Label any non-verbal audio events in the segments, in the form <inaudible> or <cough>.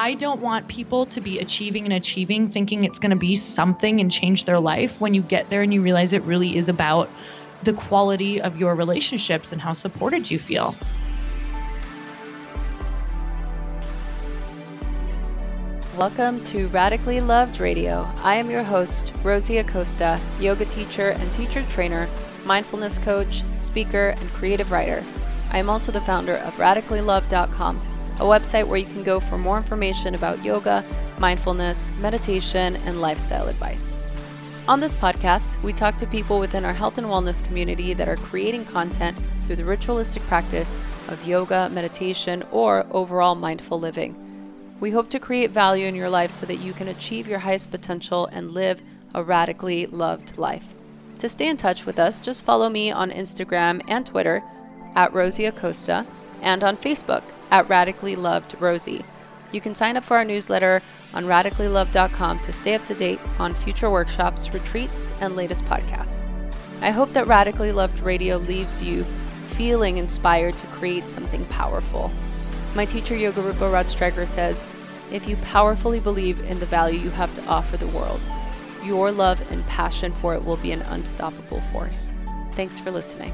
I don't want people to be achieving and achieving, thinking it's going to be something and change their life when you get there and you realize it really is about the quality of your relationships and how supported you feel. Welcome to Radically Loved Radio. I am your host, Rosie Acosta, yoga teacher and teacher trainer, mindfulness coach, speaker, and creative writer. I am also the founder of radicallyloved.com, a website where you can go for more information about yoga, mindfulness, meditation, and lifestyle advice. On this podcast, we talk to people within our health and wellness community that are creating content through the ritualistic practice of yoga, meditation, or overall mindful living. We hope to create value in your life so that you can achieve your highest potential and live a radically loved life. To stay in touch with us, just follow me on Instagram and Twitter at Rosie Acosta and on Facebook at Radically Loved Rosie. You can sign up for our newsletter on radicallyloved.com to stay up to date on future workshops, retreats, and latest podcasts. I hope that Radically Loved Radio leaves you feeling inspired to create something powerful. My teacher, Yogarupa Rod says, if you powerfully believe in the value you have to offer the world, your love and passion for it will be an unstoppable force. Thanks for listening.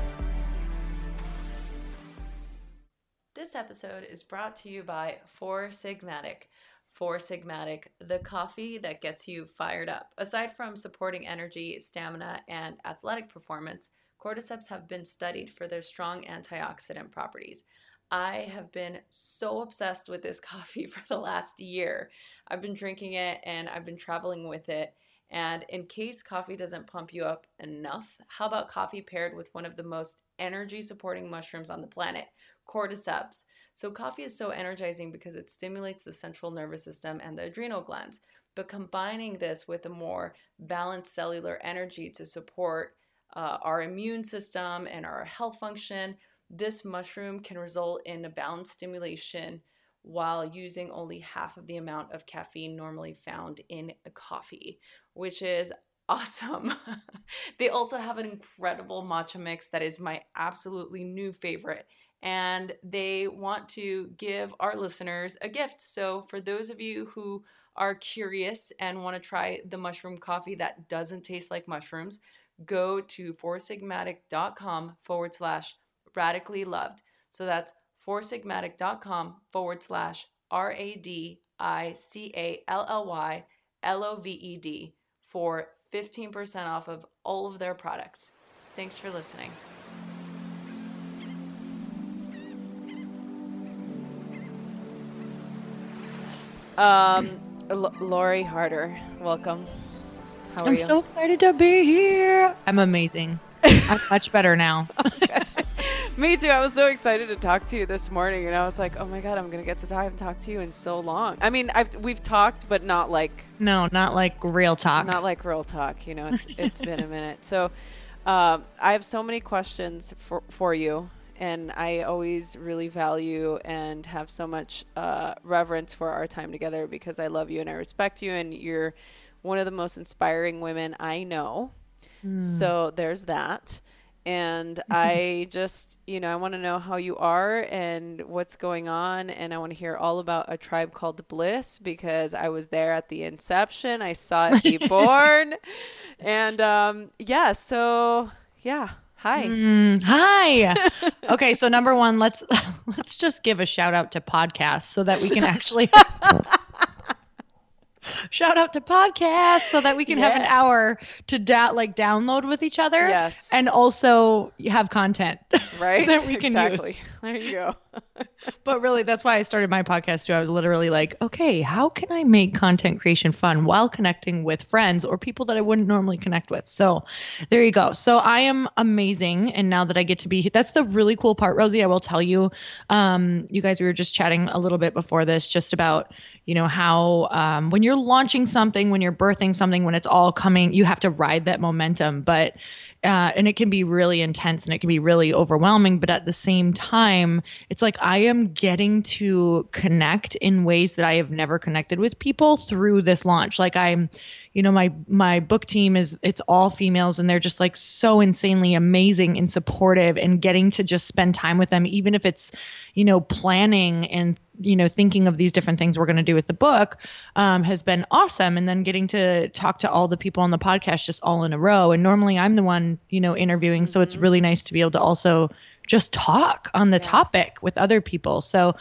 This episode is brought to you by Four Sigmatic. Four Sigmatic, the coffee that gets you fired up. Aside from supporting energy, stamina, and athletic performance, cordyceps have been studied for their strong antioxidant properties. I have been so obsessed with this <laughs> coffee for the last year. I've been drinking it and I've been traveling with it. And in case coffee doesn't pump you up enough, how about coffee paired with one of the most energy supporting mushrooms on the planet, cordyceps? So, coffee is so energizing because it stimulates the central nervous system and the adrenal glands. But combining this with a more balanced cellular energy to support uh, our immune system and our health function, this mushroom can result in a balanced stimulation while using only half of the amount of caffeine normally found in a coffee, which is <laughs> awesome. they also have an incredible matcha mix that is my absolutely new favorite. And they want to give our listeners a gift. So, for those of you who are curious and want to try the mushroom coffee that doesn't taste like mushrooms, go to foursigmatic.com forward slash radically loved. So that's foursigmatic.com forward slash R A D I C A L L Y L O V E D for 15% off of all of their products. Thanks for listening. Um, L- Lori Harder, welcome. How are you? I'm so excited to be here. I'm amazing. <laughs> I'm much better now. okay. <laughs> Me too. I was so excited to talk to you this morning, and I was like, "Oh my god, I'm gonna get to talk and talk to you in so long." I mean, I've we've talked, but not like no, not like real talk. Not like real talk. You know, it's it's been a <laughs> minute. So, uh, I have so many questions for for you, and I always really value and have so much uh, reverence for our time together because I love you and I respect you, and you're one of the most inspiring women I know. Mm. So there's that and <laughs> I just, you know, I want to know how you are and what's going on. And I want to hear all about a tribe called Bliss because I was there at the inception. I saw it be <laughs> born. And um, yeah, so yeah. Hi. Mm, hi. <laughs> okay, so number one, let's let's just give a shout out to podcasts so that we can actually shout out to podcasts so that we can yeah. have an hour to da- like download with each other. Yes. And also have content. <laughs> Right. that we can exactly. use. There you go. But really, that's why I started my podcast too. I was literally like, okay, how can I make content creation fun while connecting with friends or people that I wouldn't normally connect with? So there you go. So I am amazing. And now that I get to be, that's the really cool part, Rosie. I will tell you, um, you guys, we were just chatting a little bit before this just about, you know, how um, when you're launching something, when you're birthing something, when it's all coming, you have to ride that momentum. But uh, and it can be really intense and it can be really overwhelming. But at the same time, it's like I am getting to connect in ways that I have never connected with people through this launch. Like I'm, you know my my book team is it's all females and they're just like so insanely amazing and supportive and getting to just spend time with them even if it's you know planning and you know thinking of these different things we're going to do with the book um, has been awesome and then getting to talk to all the people on the podcast just all in a row and normally i'm the one you know interviewing mm-hmm. so it's mm-hmm. really nice to be able to also just talk on the yeah. topic with other people so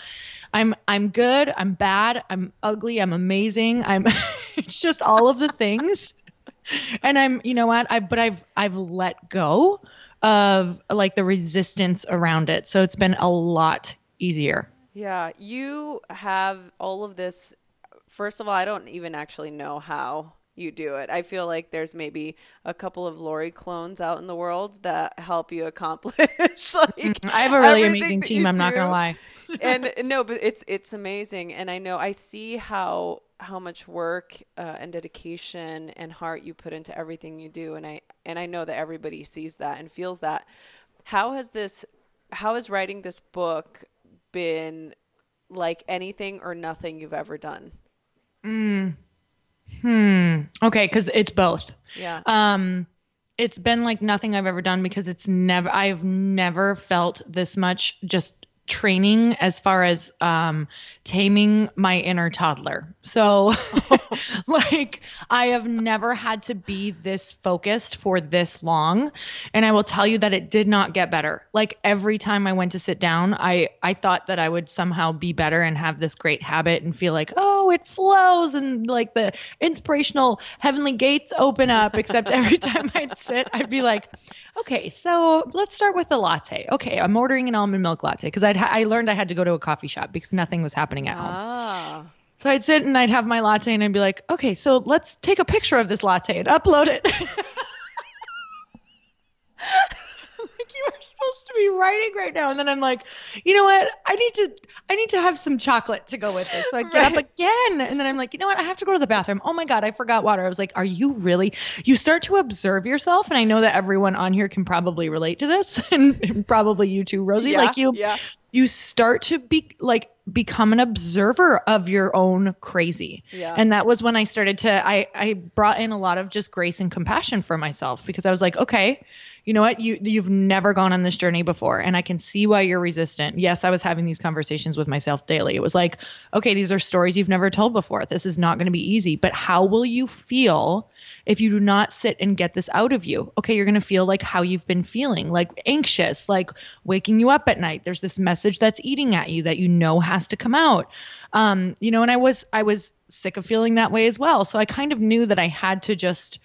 I'm I'm good, I'm bad, I'm ugly, I'm amazing. I'm <laughs> it's just all of the things. and I'm you know what? I but I've I've let go of like the resistance around it. So it's been a lot easier. Yeah, you have all of this first of all, I don't even actually know how you do it. I feel like there's maybe a couple of Lori clones out in the world that help you accomplish <laughs> like <laughs> I have a really amazing team, I'm do. not going to lie. <laughs> and no, but it's it's amazing and I know I see how how much work uh, and dedication and heart you put into everything you do and I and I know that everybody sees that and feels that. How has this how has writing this book been like anything or nothing you've ever done? Mm. Hmm. Okay, because it's both. Yeah. Um, it's been like nothing I've ever done because it's never. I've never felt this much just training as far as um, taming my inner toddler. So, <laughs> <laughs> like, I have never had to be this focused for this long. And I will tell you that it did not get better. Like, every time I went to sit down, I, I thought that I would somehow be better and have this great habit and feel like, oh, it flows and like the inspirational heavenly gates open up. Except every <laughs> time I'd sit, I'd be like, okay, so let's start with the latte. Okay, I'm ordering an almond milk latte because I I learned I had to go to a coffee shop because nothing was happening at home. Ah. So I'd sit and I'd have my latte and I'd be like, okay, so let's take a picture of this latte and upload it. <laughs> Like you are supposed to be writing right now and then i'm like you know what i need to i need to have some chocolate to go with it so i get right. up again and then i'm like you know what i have to go to the bathroom oh my god i forgot water i was like are you really you start to observe yourself and i know that everyone on here can probably relate to this <laughs> and probably you too rosie yeah, like you yeah. You start to be like become an observer of your own crazy. Yeah. And that was when I started to I I brought in a lot of just grace and compassion for myself because I was like, okay, you know what? You you've never gone on this journey before and i can see why you're resistant. Yes i was having these conversations with myself daily. It was like okay these are stories you've never told before. This is not going to be easy but how will you feel if you do not sit and get this out of you? Okay you're going to feel like how you've been feeling like anxious like waking you up at night. There's this message that's eating at you that you know has to come out. Um you know and i was i was sick of feeling that way as well. So i kind of knew that i had to just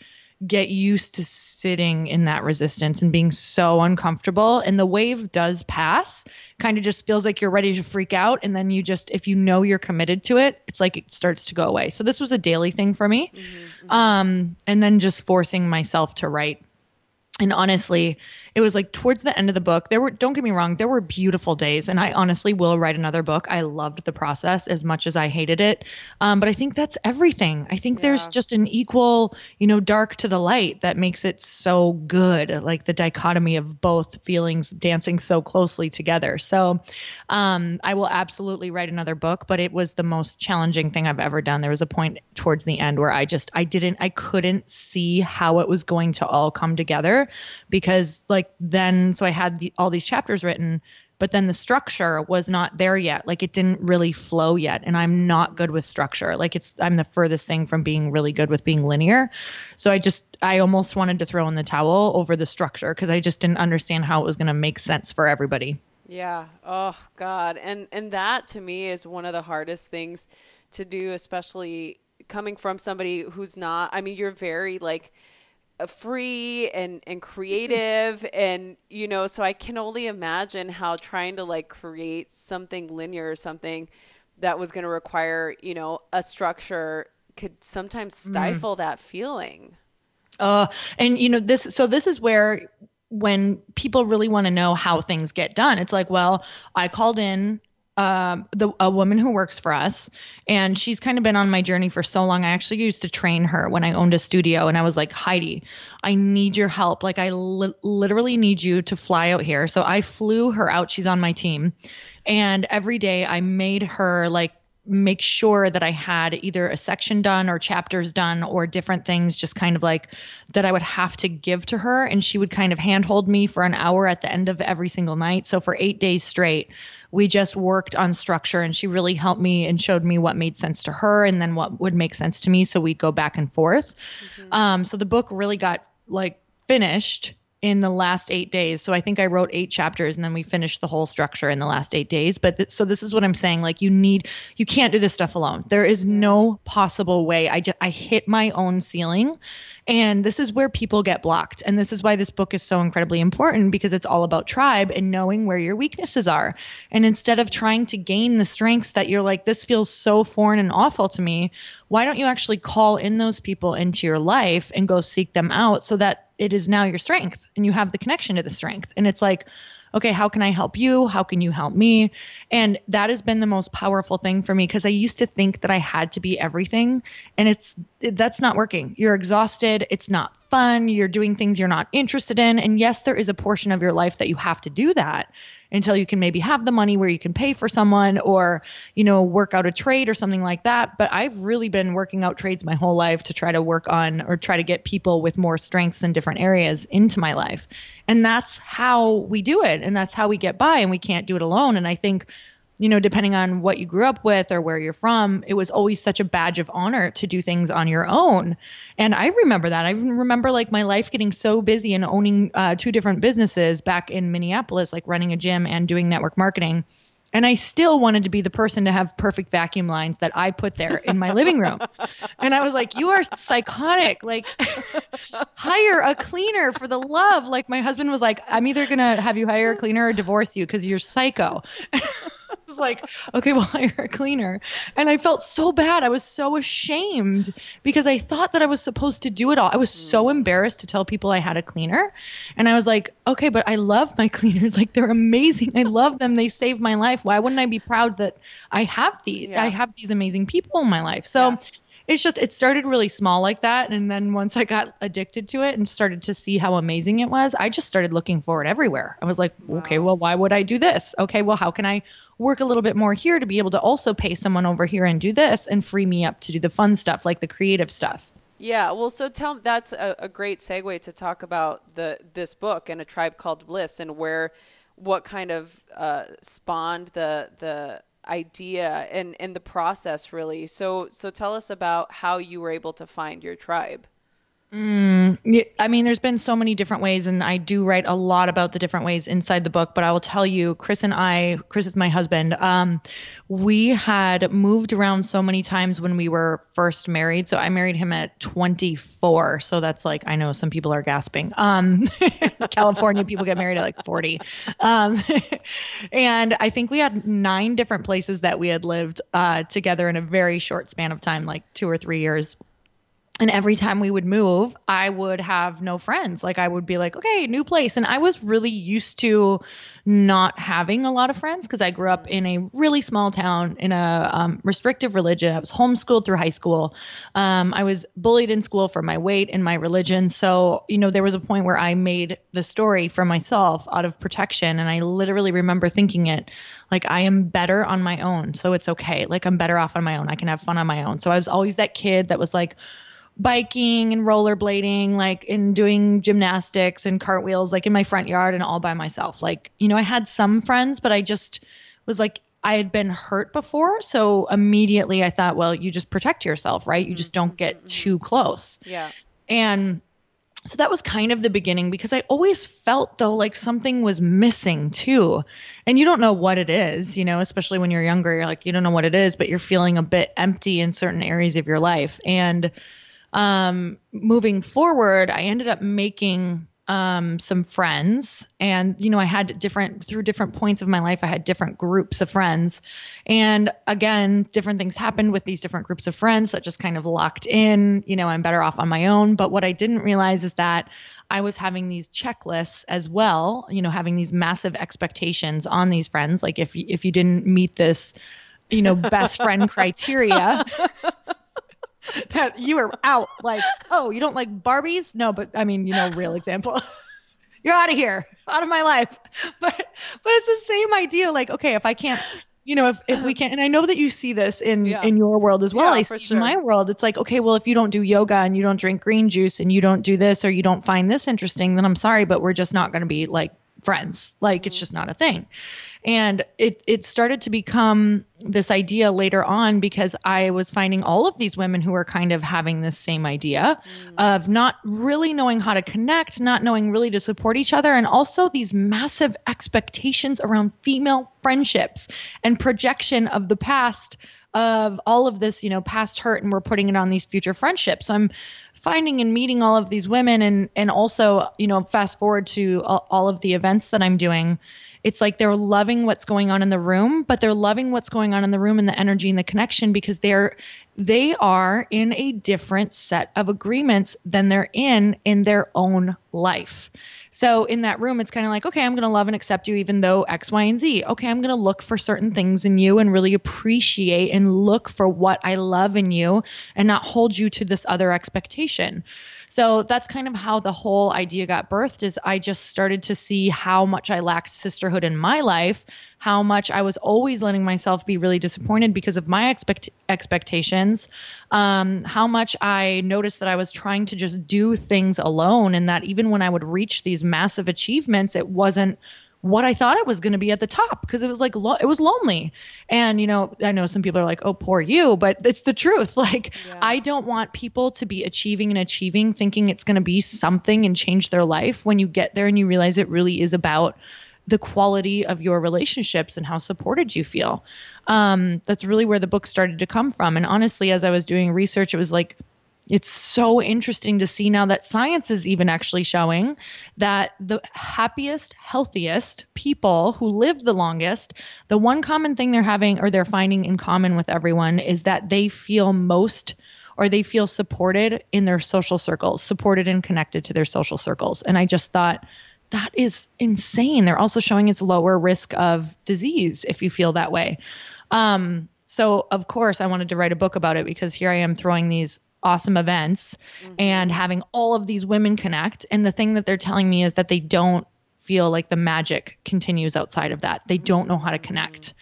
get used to sitting in that resistance and being so uncomfortable. And the wave does pass, kind of just feels like you're ready to freak out. And then you just, if you know you're committed to it, it's like it starts to go away. So this was a daily thing for me. Mm-hmm, mm-hmm. Um, and then just forcing myself to write and honestly it was like towards the end of the book there were don't get me wrong there were beautiful days and i honestly will write another book. I loved the process as much as i hated it. Um, but i think that's everything. I think yeah. there's just an equal you know dark to the light that makes it so good like the dichotomy of both feelings dancing so closely together. So um, i will absolutely write another book but it was the most challenging thing i've ever done. There was a point towards the end where i just i didn't i couldn't see how it was going to all come together because like then so I had the, all these chapters written but then the structure was not there yet. Like it didn't really flow yet and i'm not good with structure. Like it's i'm the furthest thing from being really good with being linear. So i just i almost wanted to throw in the towel over the structure because i just didn't understand how it was going to make sense for everybody. Yeah. Oh god. And and that to me is one of the hardest things to do especially coming from somebody who's not i mean you're very like free and and <laughs> creative and you know so i can only imagine how trying to like create something linear or something that was going to require you know a structure could sometimes mm. stifle mm. that feeling uh and you know this so this is where when people really want to know how things get done it's like well i called in um, the a woman who works for us, and she's kind of been on my journey for so long. I actually used to train her when I owned a studio, and I was like, Heidi, I need your help. Like, I li- literally need you to fly out here. So I flew her out. She's on my team, and every day I made her like make sure that I had either a section done or chapters done or different things, just kind of like that I would have to give to her. And she would kind of handhold me for an hour at the end of every single night. So for eight days straight, we just worked on structure and she really helped me and showed me what made sense to her and then what would make sense to me. So we'd go back and forth. Mm-hmm. Um, so the book really got like finished in the last eight days. So I think I wrote eight chapters and then we finished the whole structure in the last eight days. But th- so this is what I'm saying. Like you need, you can't do this stuff alone. There is no possible way. I just, I hit my own ceiling and this is where people get blocked. And this is why this book is so incredibly important because it's all about tribe and knowing where your weaknesses are. And instead of trying to gain the strengths that you're like, this feels so foreign and awful to me, why don't you actually call in those people into your life and go seek them out so that it is now your strength and you have the connection to the strength. And it's like, okay, how can I help you? How can you help me? And that has been the most powerful thing for me because I used to think that I had to be everything and it's that's not working. You're exhausted, it's not fun, you're doing things you're not interested in and yes, there is a portion of your life that you have to do that until you can maybe have the money where you can pay for someone or you know work out a trade or something like that. But i've really been working out trades my whole life to try to work on or try to get people with more strengths in different areas into my life. And that's how we do it. And that's how we get by and we can't do it alone. And i think you know, depending on what you grew up with or where you're from, it was always such a badge of honor to do things on your own. And I remember that. I remember like my life getting so busy and owning uh, two different businesses back in Minneapolis, like running a gym and doing network marketing. And I still wanted to be the person to have perfect vacuum lines that I put there in my living room. <laughs> And I was like, you are psychotic. Like, hire a cleaner for the love. Like, my husband was like, I'm either going to have you hire a cleaner or divorce you because you're psycho <laughs> <laughs> was like, okay, <laughs> well, hire a cleaner. And I felt so bad. I was so ashamed because I thought that I was supposed to do it all. I was so mm. embarrassed to tell people I had a cleaner. And I was like, okay, but I love my <laughs> cleaners. Like, they're amazing. I love them. They save my life. Why wouldn't I be proud that I have these? Yeah. I have these amazing people in my life. So, yeah it's just it started really small like that and then once i got addicted to it and started to see how amazing it was i just started looking for it everywhere i was like wow. okay well why would i do this okay well how can i work a little bit more here to be able to also pay someone over here and do this and free me up to do the fun stuff like the creative stuff. Yeah, well, so tell that's a, a great segue to talk about the this book and a tribe called Bliss and where what kind of uh, spawned the the idea and and the process really. So so tell us about how you were able to find your tribe. Mm, I mean, there's been so many different ways, and I do write a lot about the different ways inside the book. But I will tell you, Chris and I, Chris is my husband, um, we had moved around so many times when we were first married. So I married him at 24. So that's like, I know some people are gasping. Um, <laughs> California people get married at like 40. Um, <laughs> and I think we had nine different places that we had lived uh, together in a very short span of time, like two or three years and every time we would move, I would have no friends. Like I would be like, okay, new place. And I was really used to not having a lot of friends because I grew up in a really small town in a um, restrictive religion. I was homeschooled through high school. Um, I was bullied in school for my weight and my religion. So, you know, there was a point where I made the story for myself out of protection. And I literally remember thinking it like, I am better on my own. So it's okay. Like, I'm better off on my own. I can have fun on my own. So I was always that kid that was like, biking and rollerblading, like in doing gymnastics and cartwheels, like in my front yard and all by myself. Like, you know, I had some friends, but I just was like, I had been hurt before. So immediately I thought, well, you just protect yourself, right? You just don't get mm-hmm. too close. Yeah. And so that was kind of the beginning because I always felt though like something was missing too. And you don't know what it is, you know, especially when you're younger, you're like, you don't know what it is, but you're feeling a bit empty in certain areas of your life. And um, moving forward, I ended up making um, some friends, and you know, I had different through different points of my life. I had different groups of friends, and again, different things happened with these different groups of friends that just kind of locked in. You know, I'm better off on my own. But what I didn't realize is that I was having these checklists as well. You know, having these massive expectations on these friends. Like if if you didn't meet this, you know, best friend <laughs> criteria. <laughs> that you were out. Like, oh, you don't like Barbies? No, but I mean, you know, real example. <laughs> You're out of here, out of my life. <laughs> But but it's the same idea. Like, okay, if I can't you know, if, if we can't, and I know that you see this in Yeah. in your world as well. Yeah, I see sure. in my world, it's like, okay, well, if you don't do yoga and you don't drink green juice and you don't do this or you don't find this interesting, then I'm sorry, but we're just not going to be like friends. Like Mm-hmm. it's just not a thing. And it it started to become this idea later on because I was finding all of these women who were kind of having this same idea of not really knowing how to connect, not knowing really to support each other, and also these massive expectations around female friendships and projection of the past of all of this, you know, past hurt, and we're putting it on these future friendships. So I'm finding and meeting all of these women, and and also, you know, fast forward to all, all of the events that I'm doing. It's like they're loving what's going on in the room, but they're loving what's going on in the room and the energy and the connection because they're they are in a different set of agreements than they're in in their own life. So in that room, it's kind of like, okay, I'm going to love and accept you even though X, Y, and Z. Okay, I'm going to look for certain things in you and really appreciate and look for what I love in you and not hold you to this other expectation. So that's kind of how the whole idea got birthed is I just started to see how much I lacked sisterhood in my life, how much I was always letting myself be really disappointed because of my expect expectations, um, how much I noticed that I was trying to just do things alone and that even when I would reach these massive achievements, it wasn't what I thought it was going to be at the top because it was like lo- it was lonely. And you know, I know some people are like, "Oh, poor you," but it's the truth. <laughs> Like Yeah. I don't want people to be achieving and achieving thinking it's going to be something and change their life when you get there and you realize it really is about the quality of your relationships and how supported you feel. Um, that's really where the book started to come from. And honestly, as I was doing research, it was like it's so interesting to see now that science is even actually showing that the happiest, healthiest people who live the longest, the one common thing they're having or they're finding in common with everyone is that they feel most or they feel supported in their social circles, supported and connected to their social circles. And I just thought, that is insane. They're also showing it's lower risk of disease if you feel that way. Um, so of course I wanted to write a book about it because here I am throwing these awesome events and having all of these women connect. And the thing that they're telling me is that they don't feel like the magic continues outside of that. They don't know how to connect.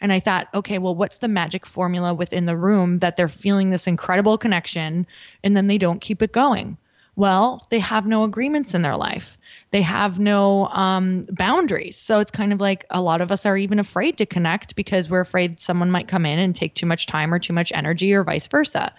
And I thought, okay, well, what's the magic formula within the room that they're feeling this incredible connection and then they don't keep it going? Well, they have no agreements in their life. They have no um, boundaries. So it's kind of like a lot of us are even afraid to connect because we're afraid someone might come in and take too much time or too much energy or vice versa.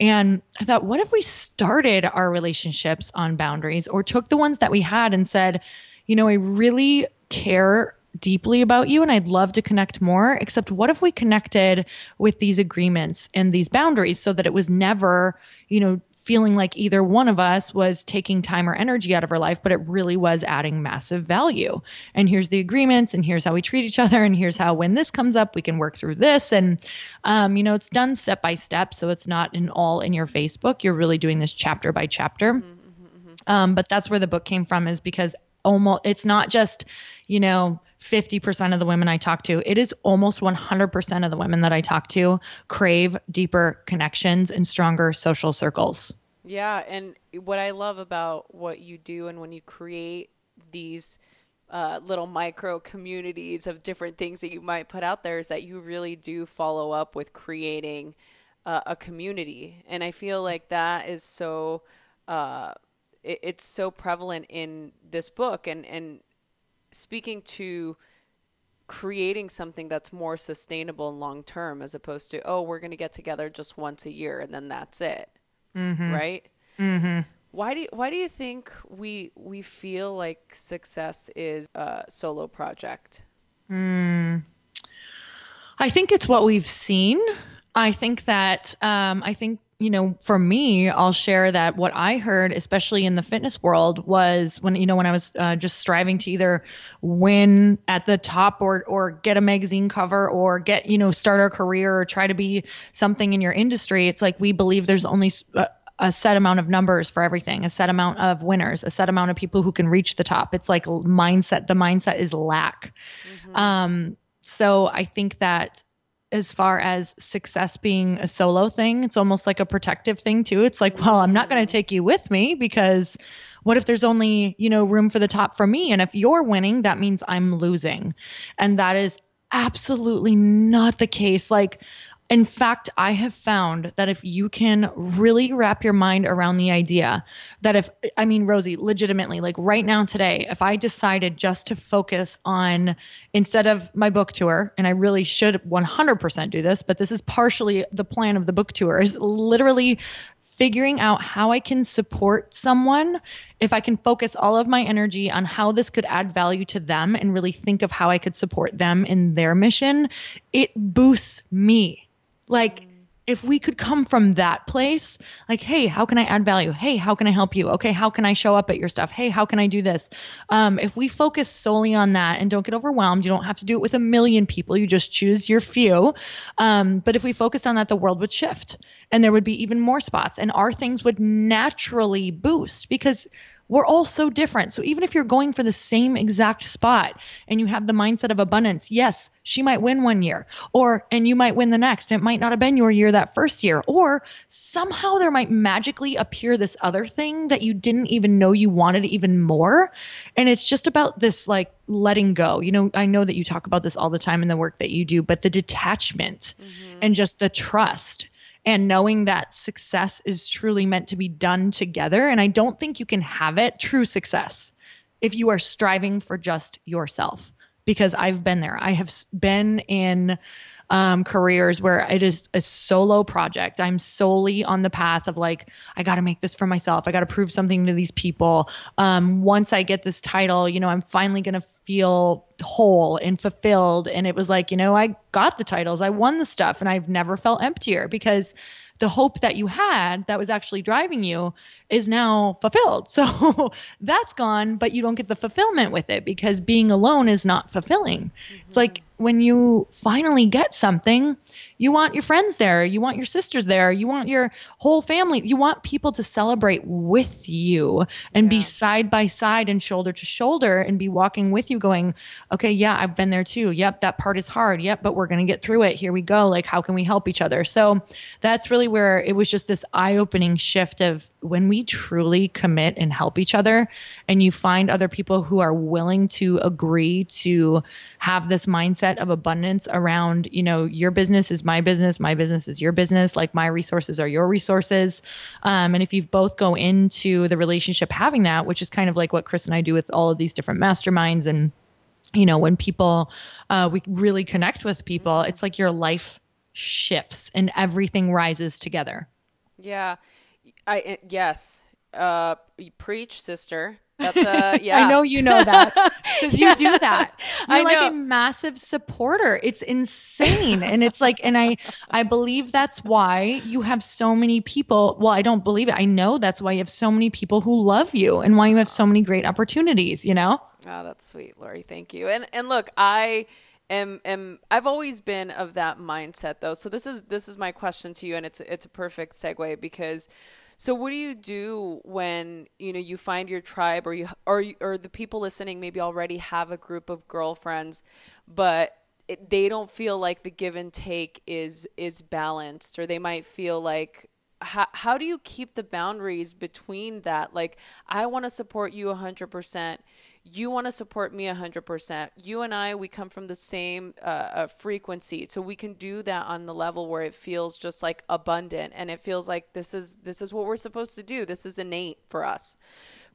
And I thought, what if we started our relationships on boundaries or took the ones that we had and said, you know, I really care deeply about you and I'd love to connect more. Except, what if we connected with these agreements and these boundaries so that it was never, you know, feeling like either one of us was taking time or energy out of our life, but it really was adding massive value. And here's the agreements, and here's how we treat each other, and here's how when this comes up, we can work through this. And, um, you know, it's done step by step. So it's not in all in your Facebook. You're really doing this chapter by chapter. Um, but that's where the book came from, is because almost it's not just, you know, 50% of the women I talk to, it is almost 100% of the women that I talk to crave deeper connections and stronger social circles. Yeah, and what I love about what you do and when you create these uh, little micro communities of different things that you might put out there is that you really do follow up with creating uh, a community, and I feel like that is so. Uh, it, it's so prevalent in this book, and and speaking to creating something that's more sustainable and long term as opposed to oh we're going to get together just once a year and then that's it. Right? Mm-hmm. why do you, why do you think we we feel like success is a solo project? I think it's what we've seen. I think that um, I think you know for me, I'll share that what I heard, especially in the fitness world, was when you know when I was uh, just striving to either win at the top or or get a magazine cover or get you know start a career or try to be something in your industry. It's like we believe there's only a set amount of numbers for everything, a set amount of winners, a set amount of people who can reach the top. It's like mindset. The mindset is lack. Um, so I think that as far as success being a solo thing, it's almost like a protective thing too. It's like, well, I'm not going to mm-hmm. take you with me because what if there's only, you know, room for the top for me? And if you're winning, that means I'm losing. And that is absolutely not the case. Like, in fact, I have found that if you can really wrap your mind around the idea that if, I mean, Rosie, legitimately, like right now today, if I decided just to focus on instead of my book tour, and I really should 100% do this, but this is partially the plan of the book tour, is literally figuring out how I can support someone, if I can focus all of my energy on how this could add value to them and really think of how I could support them in their mission, it boosts me. Like, if we could come from that place, like, hey, how can I add value? Hey, how can I help you? Okay, how can I show up at your stuff? Hey, how can I do this? Um, if we focus solely on that and don't get overwhelmed, you don't have to do it with a million people. You just choose your few. Um, but if we focused on that, the world would shift and there would be even more spots and our things would naturally boost because we're all so different. So even if you're going for the same exact spot and you have the mindset of abundance, yes, she might win one year or and you might win the next. It might not have been your year that first year or somehow there might magically appear this other thing that you didn't even know you wanted even more. And it's just about this like letting go. You know, I know that you talk about this all the time in the work that you do, but the detachment mm-hmm. and just the trust and knowing that success is truly meant to be done together. And I don't think you can have it, true success, if you are striving for just yourself, because I've been there. I have been in um, careers where it is a solo project. I'm solely on the path of like, I got to make this for myself. I got to prove something to these people. Um, once I get this title, you know, I'm finally going to feel whole and fulfilled. And it was like, you know, I got the titles, I won the stuff, and I've never felt emptier because the hope that you had that was actually driving you is now fulfilled. <laughs> So that's gone, but you don't get the fulfillment with it because being alone is not fulfilling. Mm-hmm. It's like when you finally get something, you want your friends there, you want your sisters there, you want your whole family, you want people to celebrate with you and yeah. be side by side and shoulder to shoulder and be walking with you, going, okay, yeah, I've been there too. Yep, that part is hard. Yep, but we're going to get through it. Here we go. Like, how can we help each other? So that's really where it was just this eye opening shift of when we truly commit and help each other and you find other people who are willing to agree to have this mindset of abundance around, you know, your business is my business, my business is your business, like my resources are your resources. Um, and if you both go into the relationship having that, which is kind of like what Chris and I do with all of these different masterminds and you know when people uh, we really connect with people it's like your life shifts and everything rises together. Yeah. I yes. Uh preach sister that's uh <laughs> yeah. I know you know that <laughs> because you do that. <laughs> You're I like know. a massive supporter. It's insane. and it's like and I I believe that's why you have so many people. Well, I don't believe it. I know that's why you have so many people who love you and why you have so many great opportunities, you know? Oh, that's sweet, Lori. Thank you. And and look, I am am I've always been of that mindset though. So this is this is my question to you and it's it's a perfect segue because so what do you do when you know you find your tribe, or you or or the people listening maybe already have a group of girlfriends, but it, they don't feel like the give and take is is balanced, or they might feel like how, how do you keep the boundaries between that? Like i want to support you 100% you want to support me 100% you and i we come from the same uh, uh, frequency so we can do that on the level where it feels just like abundant and it feels like this is this is what we're supposed to do. This is innate for us.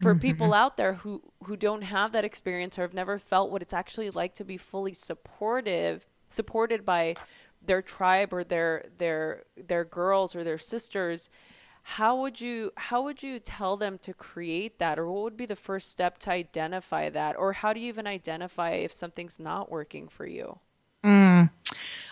For mm-hmm. people out there who who don't have that experience or have never felt what it's actually like to be fully supportive supported by their tribe or their their their girls or their sisters how would you how would you tell them to create that or what would be the first step to identify that or how do you even identify if something's not working for you mm.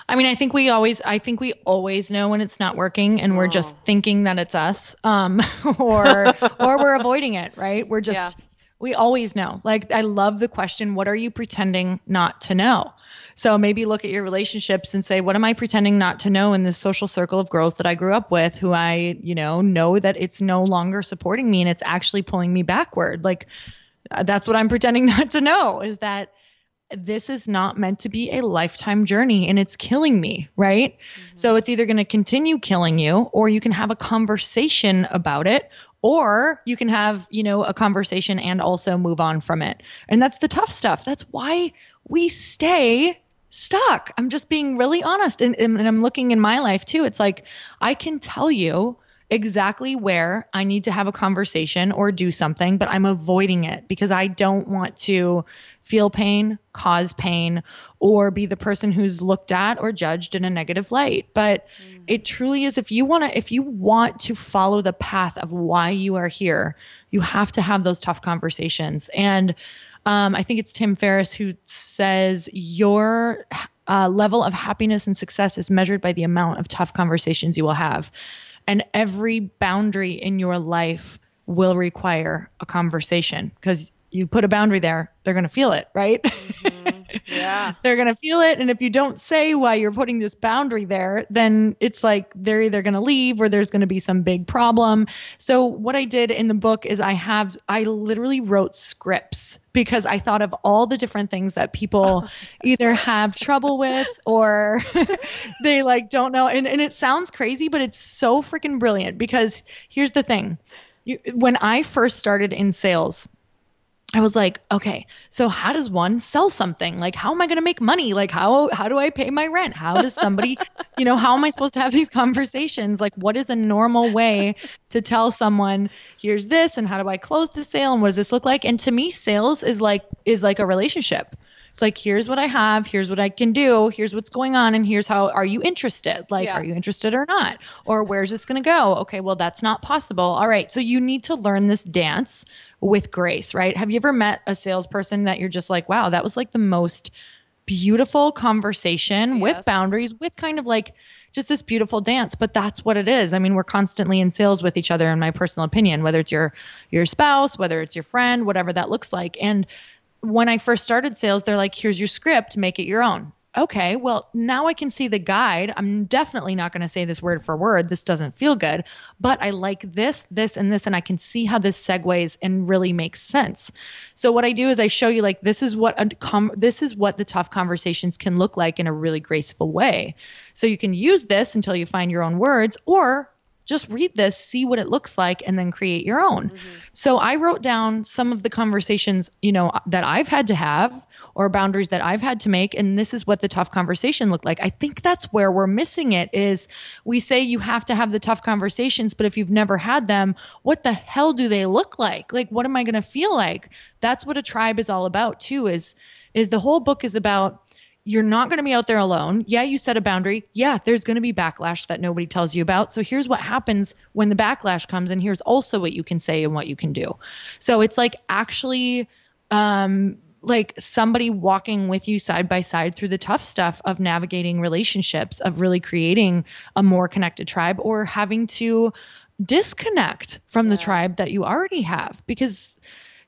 i mean i think we always i think we always know when it's not working and oh. we're just oh. thinking that it's us um, <laughs> or or we're avoiding it right we're just yeah. we always know like i love the question what are you pretending not to know so maybe look at your relationships and say, what am I pretending not to know in this social circle of girls that I grew up with who I, you know, know that it's no longer supporting me and it's actually pulling me backward? Like, uh, that's what I'm pretending <laughs> not to know is that this is not meant to be a lifetime journey and it's killing me, right? Mm-hmm. So it's either going to continue killing you or you can have a conversation about it or you can have, you know, a conversation and also move on from it. And that's the tough stuff. That's why we stay stuck. I'm just being really honest. And, and I'm looking in my life too. It's like I can tell you exactly where I need to have a conversation or do something, but I'm avoiding it because I don't want to feel pain, cause pain, or be the person who's looked at or judged in a negative light. But mm. it truly is if you want to if you want to follow the path of why you are here, you have to have those tough conversations. And um, I think it's Tim Ferriss who says your uh, level of happiness and success is measured by the amount of tough conversations you will have. And every boundary in your life will require a conversation because you put a boundary there, they're going to feel it, right? Mm-hmm. Yeah. <laughs> they're going to feel it. And if you don't say why you're putting this boundary there, then it's like they're either going to leave or there's going to be some big problem. So, what I did in the book is I have, I literally wrote scripts because I thought of all the different things that people <laughs> either have trouble with or <laughs> they like don't know. And, and it sounds crazy, but it's so freaking brilliant because here's the thing. You, when I first started in sales, I was like, okay, so how does one sell something? Like, how am I going to make money? Like, how how do I pay my rent? How does somebody, <laughs> you know, how am I supposed to have these conversations? Like, what is a normal way to tell someone, here's this, and how do I close the sale, and what does this look like? And to me, sales is like is like a relationship. It's like, here's what I have, here's what I can do, here's what's going on, and here's how are you interested? Like, yeah. are you interested or not? Or where's this going to go? Okay, well, that's not possible. All right, so you need to learn this dance with grace, right? Have you ever met a salesperson that you're just like, wow, that was like the most beautiful conversation yes. with boundaries, with kind of like just this beautiful dance but that's what it is i mean we're constantly in sales with each other in my personal opinion whether it's your your spouse whether it's your friend whatever that looks like and when i first started sales they're like here's your script make it your own okay, well, now I can see the guide. I'm definitely not going to say this word for word. This doesn't feel good, but I like this, this, and this, and I can see how this segues and really makes sense. So what I do is I show you like this is what a com- this is what the tough conversations can look like in a really graceful way. So you can use this until you find your own words, or just read this, see what it looks like, and then create your own. Mm-hmm. So I wrote down some of the conversations, you know, that I've had to have or boundaries that I've had to make, and this is what the tough conversation looked like. I think that's where we're missing it is we say you have to have the tough conversations, but if you've never had them, what the hell do they look like? Like, what am I going to feel like? That's what a tribe is all about too. Is is the whole book is about you're not going to be out there alone. Yeah, you set a boundary. Yeah, there's going to be backlash that nobody tells you about. So here's what happens when the backlash comes, and here's also what you can say and what you can do. So it's like actually, um, like somebody walking with you side by side through the tough stuff of navigating relationships, of really creating a more connected tribe, or having to disconnect from yeah. the tribe that you already have because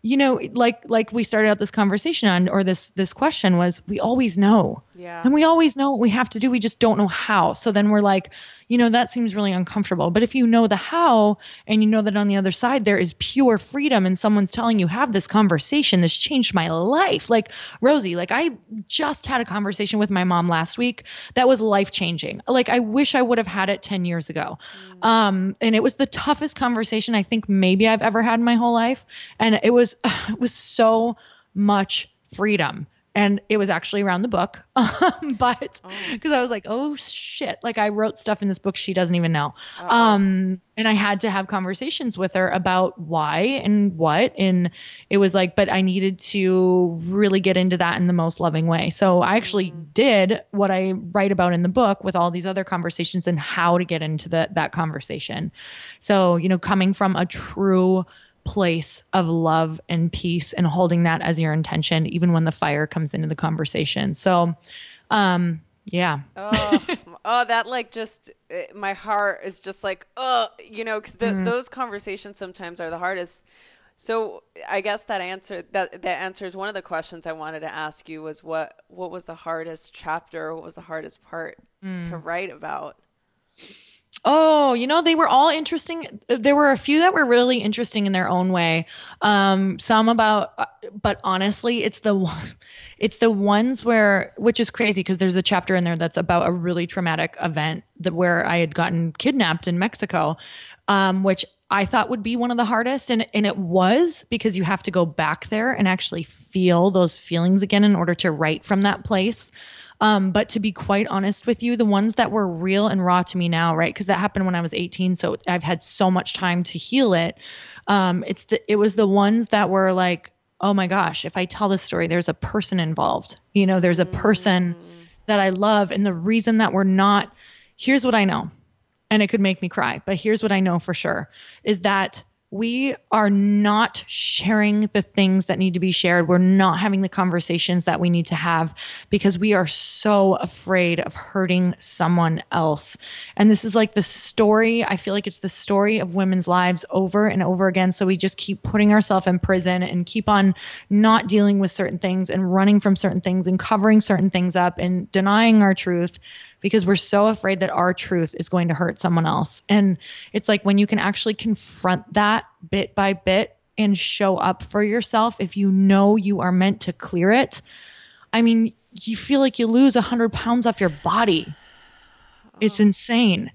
you know like like we started out this conversation on or this this question was we always know. Yeah. And we always know what we have to do. We just don't know how. So then we're like you know, that seems really uncomfortable. But if you know the how and you know that on the other side there is pure freedom and someone's telling you, have this conversation, this changed my life. Like Rosie, like I just had a conversation with my mom last week that was life changing. Like I wish I would have had it 10 years ago. Mm. Um, and it was the toughest conversation I think maybe I've ever had in my whole life. And it was, <sighs> it was so much freedom and it was actually around the book <laughs> um, but because oh. i was like oh shit like i wrote stuff in this book she doesn't even know Uh-oh. um and i had to have conversations with her about why and what and it was like but i needed to really get into that in the most loving way so i actually mm. did what i write about in the book with all these other conversations and how to get into the, that conversation so you know coming from a true place of love and peace and holding that as your intention even when the fire comes into the conversation. So um yeah. Oh, <laughs> oh that like just my heart is just like oh you know because mm-hmm. those conversations sometimes are the hardest. So i guess that answer that that answers one of the questions i wanted to ask you was what what was the hardest chapter? What was the hardest part mm. to write about Oh, you know, they were all interesting. There were a few that were really interesting in their own way. Um, some about, uh, but honestly, it's the one, <laughs> it's the ones where, which is crazy because there's a chapter in there that's about a really traumatic event that where I had gotten kidnapped in Mexico, um, which I thought would be one of the hardest, and and it was because you have to go back there and actually feel those feelings again in order to write from that place. Um, but to be quite honest with you, the ones that were real and raw to me now, right? Because that happened when I was 18, so I've had so much time to heal it. Um, it's the it was the ones that were like, oh my gosh, if I tell this story, there's a person involved. You know, there's a person mm. that I love, and the reason that we're not. Here's what I know, and it could make me cry, but here's what I know for sure is that we are not sharing the things that need to be shared. We're not having the conversations that we need to have because we are so afraid of hurting someone else. And this is like the story, I feel like it's the story of women's lives over and over again. So we just keep putting ourselves in prison and keep on not dealing with certain things and running from certain things and covering certain things up and denying our truth because we're so afraid that our truth is going to hurt someone else. And it's like when you can actually confront that bit by bit and show up for yourself, if you know you are meant to clear it, I mean, you feel like you lose 100 pounds off your body. It's oh. insane.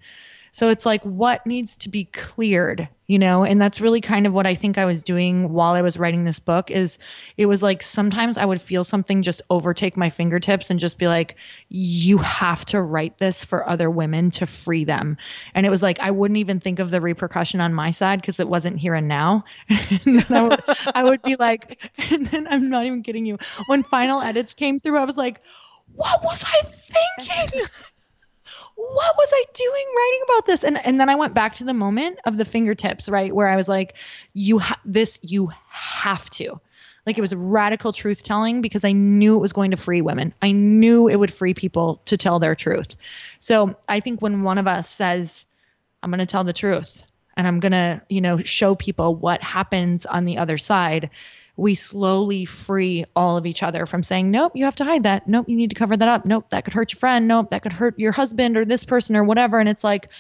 So it's like what needs to be cleared, you know? And that's really kind of what I think I was doing while I was writing this book is it was like sometimes I would feel something just overtake my fingertips and just be like you have to write this for other women to free them. And it was like I wouldn't even think of the repercussion on my side because it wasn't here and now. <laughs> and I, would, I would be like <laughs> and then I'm not even kidding you. When final edits came through I was like what was I thinking? What was I doing writing about this? And and then I went back to the moment of the fingertips, right, where I was like, you ha- this you have to. Like it was radical truth telling because I knew it was going to free women. I knew it would free people to tell their truth. So I think when one of us says, I'm going to tell the truth and I'm going to, you know, show people what happens on the other side, we slowly free all of each other from saying, nope, you have to hide that. Nope, you need to cover that up. Nope, that could hurt your friend. Nope, that could hurt your husband or this person or whatever. And it's like,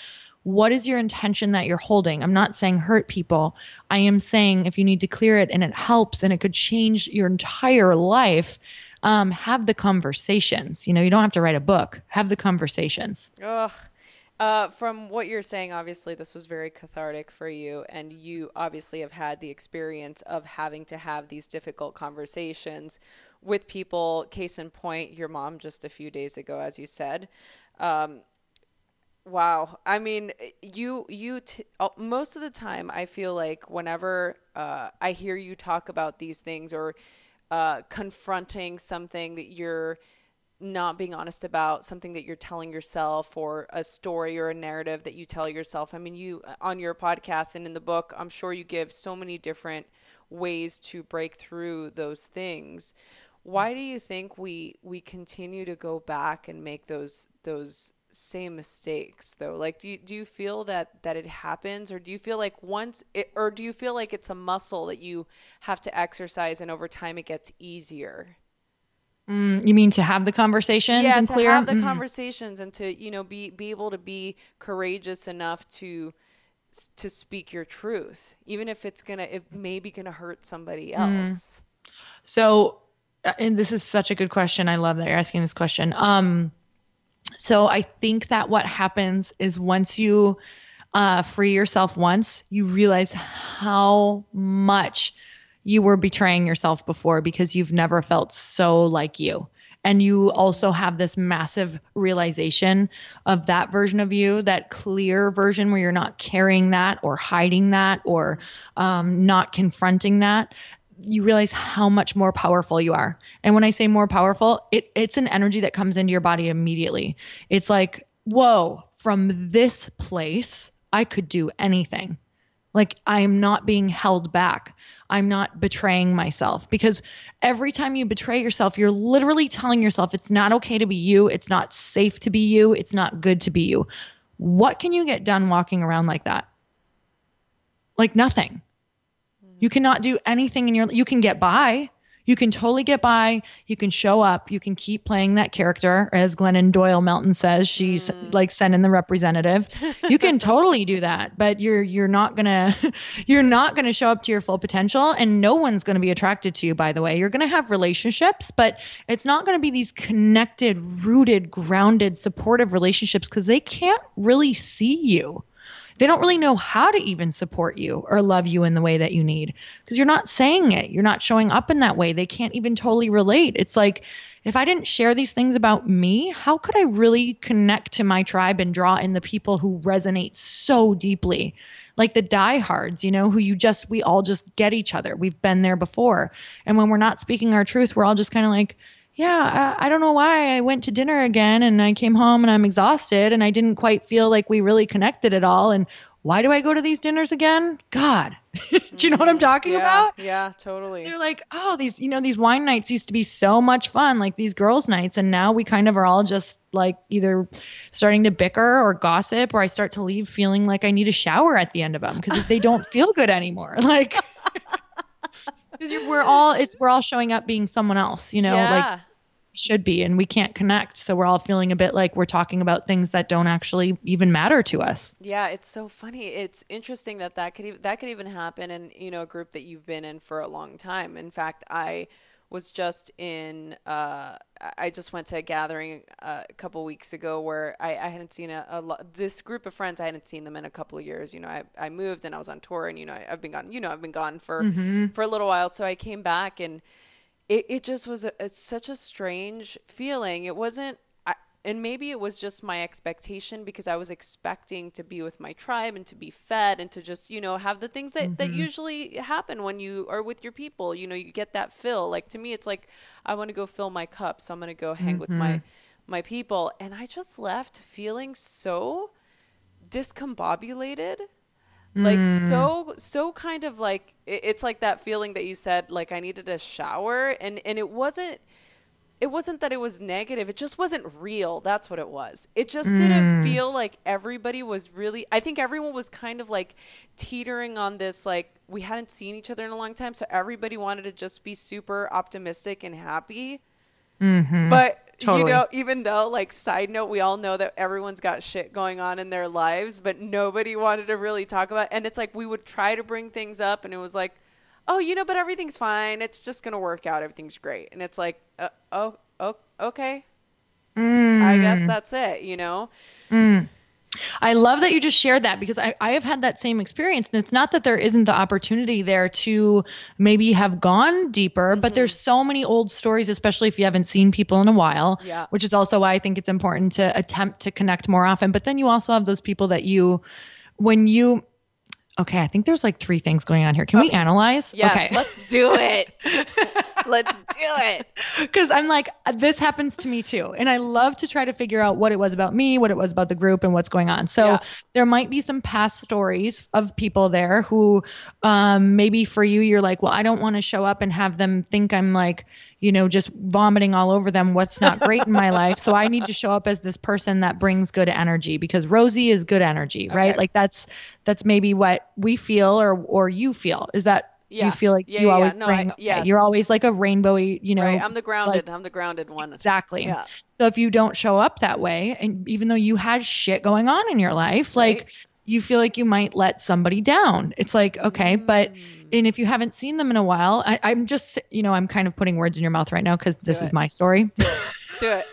what is your intention that you're holding? I'm not saying hurt people. I am saying if you need to clear it and it helps and it could change your entire life, um, have the conversations. You know, you don't have to write a book. Have the conversations. Ugh. Uh, from what you're saying, obviously, this was very cathartic for you, and you obviously have had the experience of having to have these difficult conversations with people. Case in point, your mom just a few days ago, as you said. Um, wow, I mean, you you t- uh, most of the time, I feel like whenever uh, I hear you talk about these things or uh, confronting something that you're not being honest about something that you're telling yourself or a story or a narrative that you tell yourself. I mean, you uh, on your podcast and in the book, I'm sure you give so many different ways to break through those things. Why do you think we we continue to go back and make those those same mistakes though? Like do you do you feel that that it happens or do you feel like once it or do you feel like it's a muscle that you have to exercise and over time it gets easier? Mm, you mean to have the conversations yeah, and to clear? have the mm. conversations and to you know be be able to be courageous enough to to speak your truth, even if it's gonna if maybe gonna hurt somebody mm. else. Mm. So, uh, and this is such a good question. I love that you're asking this question. Um, so I think that what happens is once you uh, free yourself once, you realize how much you were betraying yourself before because you've never felt so like you. And you also have this massive realization of that version of you, that clear version where you're not carrying that or hiding that or um, not confronting that. You realize how much more powerful you are. And when I say more powerful, it, it's an energy that comes into your body immediately. It's like, whoa, from this place, I could do anything. Like I'm not being held back. I'm not betraying myself because every time you betray yourself, you're literally telling yourself it's not okay to be you, it's not safe to be you, it's not good to be you. What can you get done walking around like that? Like nothing. You cannot do anything in your you can get by, you can totally get by. You can show up. You can keep playing that character, as Glennon Doyle Melton says. She's mm. like sending the representative. You can <laughs> totally do that, but you're you're not gonna <laughs> you're not gonna show up to your full potential, and no one's gonna be attracted to you. By the way, you're gonna have relationships, but it's not gonna be these connected, rooted, grounded, supportive relationships because they can't really see you they don't really know how to even support you or love you in the way that you need because you're not saying it. You're not showing up in that way. They can't even totally relate. It's like if I didn't share these things about me, how could I really connect to my tribe and draw in the people who resonate so deeply? Like the diehards, you know, who you just, we all just get each other. We've been there before. And when we're not speaking our truth, we're all just kind of like, yeah, I, I, don't know why I went to dinner again and I came home and I'm exhausted and I didn't quite feel like we really connected at all. And why do I go to these dinners again? God, <laughs> do you know what I'm mm-hmm. talking yeah, about? Yeah, totally. They're like, oh, these, you know, these wine nights used to be so much fun, like these girls' nights. And now we kind of are all just like either starting to bicker or gossip, or I start to leave feeling like I need a shower at the end of them because they don't feel good anymore. <laughs> Like, <laughs> we're all it's we're all showing up being someone else, you know, yeah. like should be and we can't connect. So we're all feeling a bit like we're talking about things that don't actually even matter to us. Yeah it's so funny. It's interesting that that could even that could even happen in you know a group that you've been in for a long time. In fact i was just in uh, i just went to a gathering uh, a couple weeks ago where i, I hadn't seen a, a lo- this group of friends i hadn't seen them in a couple of years. You know i, I moved and i was on tour and you know I, have been gone you know i've been gone for mm-hmm. for a little while. So i came back and it, it just was a, it's such a strange feeling. It wasn't, I, and maybe it was just my expectation because I was expecting to be with my tribe and to be fed and to just, you know, have the things that, mm-hmm. that usually happen when you are with your people. You know, you get that fill. Like to me, it's like, I want to go fill my cup. So I'm going to go hang mm-hmm. with my, mm-hmm. my people. And I just left feeling so discombobulated like mm. so so kind of like it's like that feeling that you said like i needed a shower and and it wasn't it wasn't that it was negative it just wasn't real that's what it was it just mm. didn't feel like everybody was really i think everyone was kind of like teetering on this like we hadn't seen each other in a long time so everybody wanted to just be super optimistic and happy mm-hmm. but Totally. You know, even though, like, side note, we all know that everyone's got shit going on in their lives, but nobody wanted to really talk about. It. And it's like we would try to bring things up, and it was like, oh, you know, but everything's fine. It's just gonna work out. Everything's great. And it's like, uh, oh, oh, okay. Mm. I guess that's it. You know. Mm. I love that you just shared that because I, I have had that same experience. And it's not that there isn't the opportunity there to maybe have gone deeper, mm-hmm. but there's so many old stories, especially if you haven't seen people in a while, yeah. which is also why I think it's important to attempt to connect more often. But then you also have those people that you, when you, okay, I think there's like three things going on here. Can okay. we analyze? Yes, okay. let's do it. <laughs> let's do it. Because I'm like, this happens to me too. And I love to try to figure out what it was about me, what it was about the group, and what's going on. So yeah. there might be some past stories of people there who um, maybe for you, you're like, well, I don't want to show up and have them think I'm like, you know, just vomiting all over them what's not great in my life. So I need to show up as this person that brings good energy because Rosie is good energy, right? Okay. Like that's that's maybe what we feel or or you feel. Is that yeah. do you feel like yeah, you yeah, always no, bring I, yes. you're always like a rainbowy, you know. Right. I'm the grounded. like, I'm the grounded one. Exactly. Yeah. So if you don't show up that way and even though you had shit going on in your life, like Right. you feel like you might let somebody down. It's like, okay, but Mm. And if you haven't seen them in a while, I, I'm just, you know, I'm kind of putting words in your mouth right now because this is my story. <laughs> do it.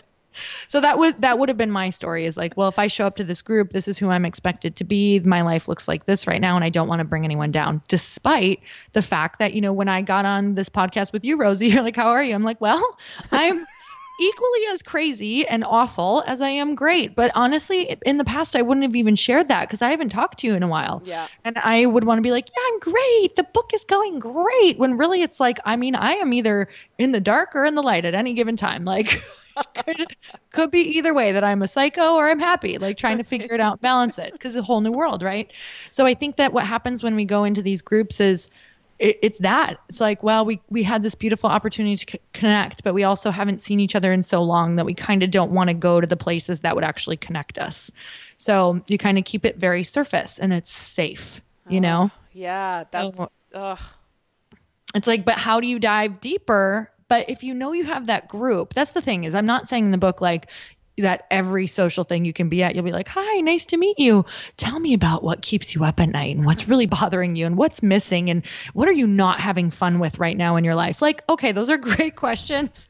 so that would that would have been my story. Is like, well, if I show up to this group, this is who I'm expected to be. My life looks like this right now, and I don't want to bring anyone down. Despite the fact that you know, when I got on this podcast with you, Rosie, <laughs> you're like, how are you? I'm like, well, I'm. Equally as crazy and awful as I am great. But honestly, in the past, I wouldn't have even shared that because I haven't talked to you in a while. Yeah. And I would want to be like, yeah, I'm great. The book is going great. When really it's like, I mean, I am either in the dark or in the light at any given time. Like, <laughs> could, could be either way that I'm a psycho or I'm happy, like trying to figure it out, <laughs> balance it because it's a whole new world, right? So I think that what happens when we go into these groups is it, it's that it's like well we we had this beautiful opportunity to c- connect but we also haven't seen each other in so long that we kind of don't want to go to the places that would actually connect us so you kind of keep it very surface and it's safe you know oh, Yeah. That's. So- ugh. it's like but how do you dive deeper but if you know you have that group that's the thing is i'm not saying in the book like that every social thing you can be at, you'll be like, Hi, nice to meet you. Tell me about what keeps you up at night and what's really bothering you and what's missing and what are you not having fun with right now in your life? Like, okay, those are <laughs> great questions,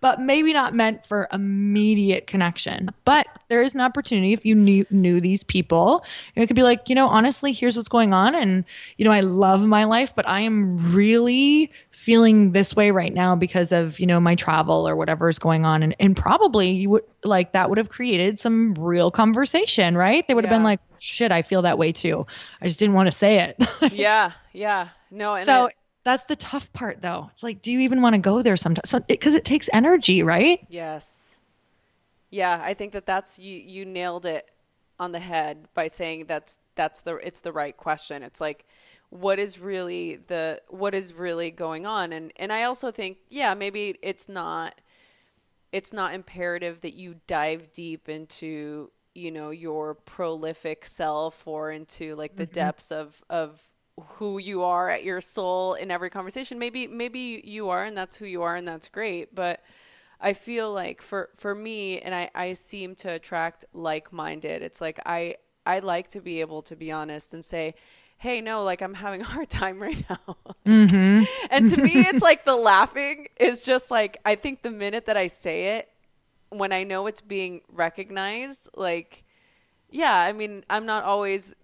but maybe not meant for immediate connection. But there is an opportunity if you knew, knew these people, it could be like, you know, honestly, here's what's going on. And, you know, I love my life, but I am really feeling this way right now because of you know my travel or whatever is going on. And, and probably you would like that would have created some real conversation right? They would have been like shit i feel that way too. I just didn't want to say it. <laughs> Yeah yeah. No so it, that's the tough part though. It's like do you even want to go there sometimes? Because so, it, it takes energy right? Yes. Yeah i think that that's you you nailed it on the head by saying that's that's the it's the right question. It's like what is really the what is really going on. And and I also think yeah maybe it's not it's not imperative that you dive deep into you know your prolific self or into like the mm-hmm. depths of of who you are at your soul in every conversation. Maybe maybe you are and that's who you are and that's great. But I feel like for for me and I I seem to attract like-minded. It's like I I like to be able to be honest and say hey, no, like I'm having a hard time right now. Mm-hmm. <laughs> and to me, it's like the laughing is just like, I think the minute that I say it, when I know it's being recognized, like, yeah, I mean, I'm not always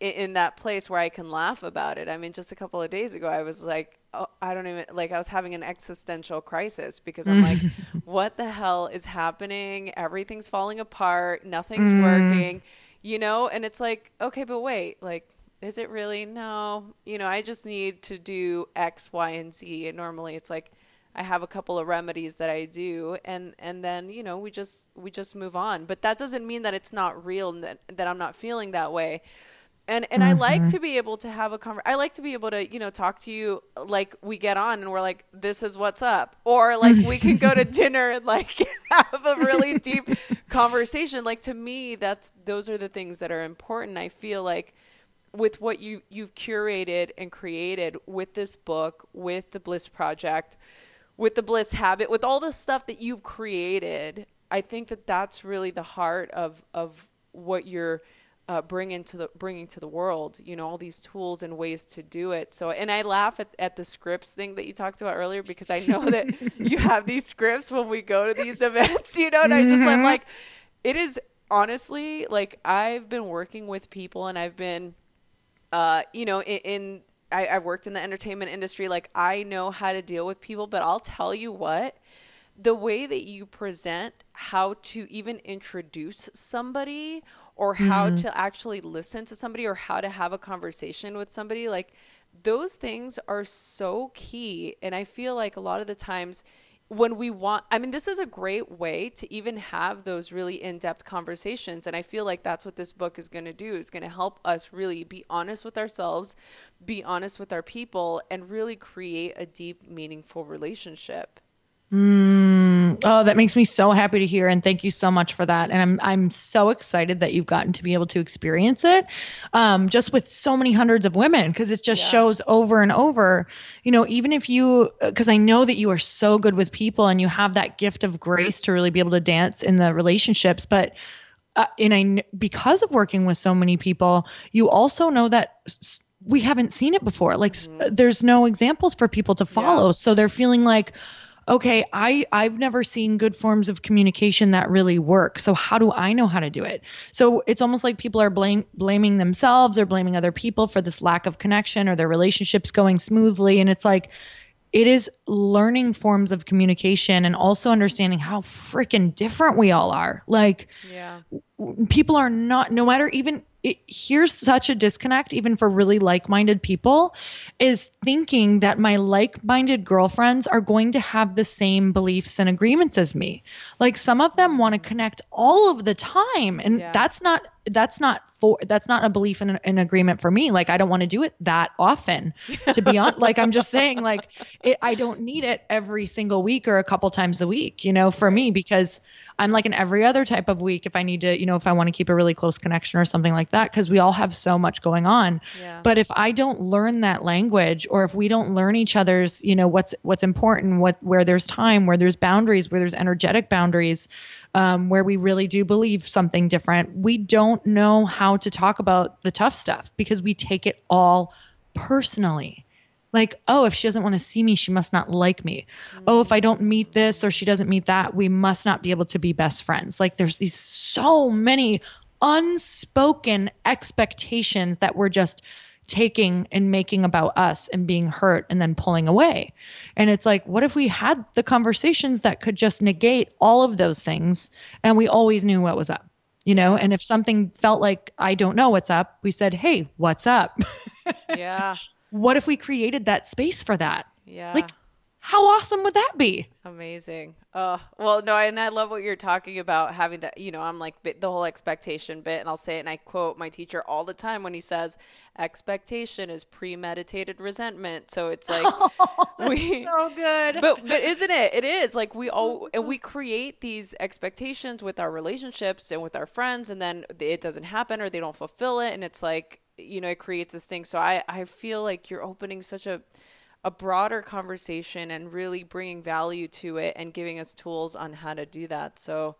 in, in that place where I can laugh about it. I mean, just a couple of days ago, I was like, oh, I don't even like I was having an existential crisis because I'm like, <laughs> what the hell is happening? Everything's falling apart. Nothing's mm. working, you know? And it's like, okay, but wait, like is it really? No. You know, I just need to do X, Y, and Z. And normally it's like I have a couple of remedies that I do and and then, you know, we just we just move on. But that doesn't mean that it's not real and that, that I'm not feeling that way. And and mm-hmm. I like mm-hmm. to be able to have a conver- I like to be able to, you know, talk to you like we get on and we're like this is what's up or like we can go to <laughs> dinner and like <laughs> have a really deep conversation. Like to me that's those are the things that are important. I feel like with what you you've curated and created with this book, with the Bliss Project, with the Bliss Habit, with all the stuff that you've created, I think that that's really the heart of of what you're uh, bringing to the bringing to the world. You know, all these tools and ways to do it. So, and I laugh at, at the scripts thing that you talked about earlier because I know that <laughs> you have these scripts when we go to these events. <laughs> You know, and I just I'm mm-hmm. like, it is honestly like I've been working with people and I've been uh, you know, in, in I, I worked in the entertainment industry. Like I know how to deal with people, but I'll tell you what, the way that you present how to even introduce somebody or how mm-hmm. to actually listen to somebody or how to have a conversation with somebody, like those things are so key. And I feel like a lot of the times when we want i mean this is a great way to even have those really in-depth conversations and i feel like that's what this book is going to do. Is going to help us really be honest with ourselves be honest with our people and really create a deep meaningful relationship. Mm, oh, that makes me so happy to hear, and thank you so much for that. And I'm I'm so excited that you've gotten to be able to experience it, um, just with so many hundreds of women, because it just yeah. shows over and over. You know, even if you, because I know that you are so good with people and you have that gift of grace to really be able to dance in the relationships, but. Uh, and I, because of working with so many people, you also know that we haven't seen it before. Like, mm-hmm. there's no examples for people to follow, yeah. so they're feeling like, okay, I I've never seen good forms of communication that really work. So how do I know how to do it? So it's almost like people are blame, blaming themselves or blaming other people for this lack of connection or their relationships going smoothly and it's like it is learning forms of communication and also understanding how freaking different we all are. Like, yeah. people are not, no matter even, it, here's such a disconnect, even for really like minded people, is thinking that my like minded girlfriends are going to have the same beliefs and agreements as me. Like, some of them want to connect all of the time, and yeah. that's not that's not for that's not a belief in an agreement for me. Like i don't want to do it that often to be honest like i'm just saying like it, i don't need it every single week or a couple times a week you know for me because i'm like in every other type of week if i need to you know if i want to keep a really close connection or something like that because we all have so much going on. Yeah. but if i don't learn that language or if we don't learn each other's you know what's what's important what where there's time where there's boundaries where there's energetic boundaries um, where we really do believe something different. We don't know how to talk about the tough stuff because we take it all personally. Like oh if she doesn't want to see me she must not like me. Oh if i don't meet this or she doesn't meet that we must not be able to be best friends. Like there's these so many unspoken expectations that we're just taking and making about us and being hurt and then pulling away. And it's like, what if we had the conversations that could just negate all of those things and we always knew what was up? You know, and if something felt like I don't know what's up, we said, "Hey, what's up?" <laughs> Yeah. what if we created that space for that? Yeah. Like how awesome would that be? Amazing. Oh, well, no, and I love what you're talking about having that, you know, I'm like the whole expectation bit, and I'll say it, and I quote my teacher all the time when he says, expectation is premeditated resentment. So it's like, <laughs> we, so good. but but isn't it? It is like we all <laughs> and we create these expectations with our relationships and with our friends, and then it doesn't happen or they don't fulfill it, and it's like you know it creates this thing. So I I feel like you're opening such a a broader conversation and really bringing value to it and giving us tools on how to do that. So.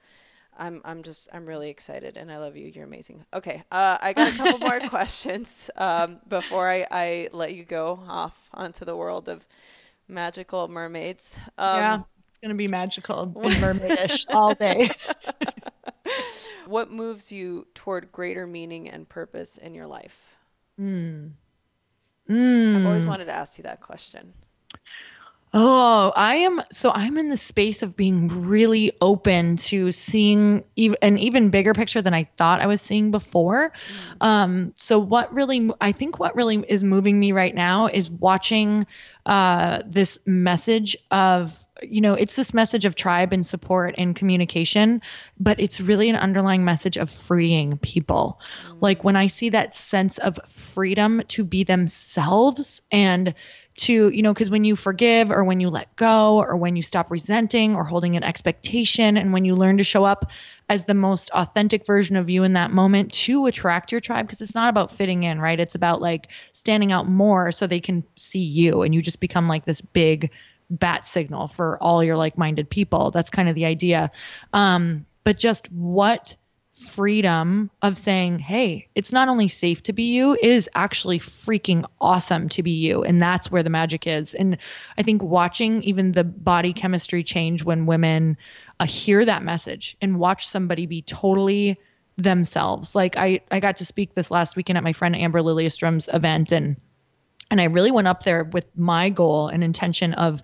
I'm I'm just I'm really excited and I love you. You're amazing. Okay, uh, I got a couple more <laughs> questions um, before I, I let you go off onto the world of magical mermaids. Um, yeah, it's gonna be magical and <laughs> mermaidish all day. <laughs> What moves you toward greater meaning and purpose in your life? Mm. I've always hmm. wanted to ask you that question. Oh, I am so I'm in the space of being really open to seeing ev- an even bigger picture than I thought I was seeing before. Um, so what really I think what really is moving me right now is watching uh, this message of you know it's this message of tribe and support and communication, but it's really an underlying message of freeing people. Like when I see that sense of freedom to be themselves and to you know because when you forgive or when you let go or when you stop resenting or holding an expectation and when you learn to show up as the most authentic version of you in that moment to attract your tribe because it's not about fitting in right? It's about like standing out more so they can see you and you just become like this big bat signal for all your like-minded people. That's kind of the idea. Um but just what freedom of saying, hey, it's not only safe to be you, it is actually freaking awesome to be you. And that's where the magic is. And I think watching even the body chemistry change when women uh, hear that message and watch somebody be totally themselves. Like I, I got to speak this last weekend at my friend Amber Lilyestrom's event and and I really went up there with my goal and intention of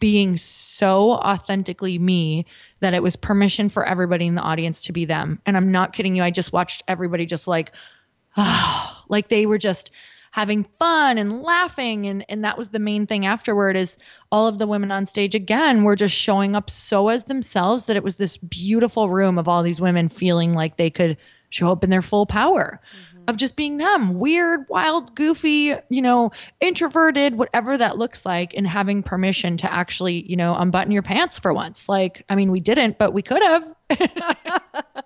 being so authentically me that it was permission for everybody in the audience to be them. And I'm not kidding you. I just watched everybody just like, ah, <sighs> like they were just having fun and laughing. And, and that was the main thing afterward is all of the women on stage again were just showing up so as themselves that it was this beautiful room of all these women feeling like they could show up in their full power of just being them weird wild goofy you know introverted whatever that looks like and having permission to actually you know unbutton your pants for once. Like i mean we didn't but we could have. <laughs>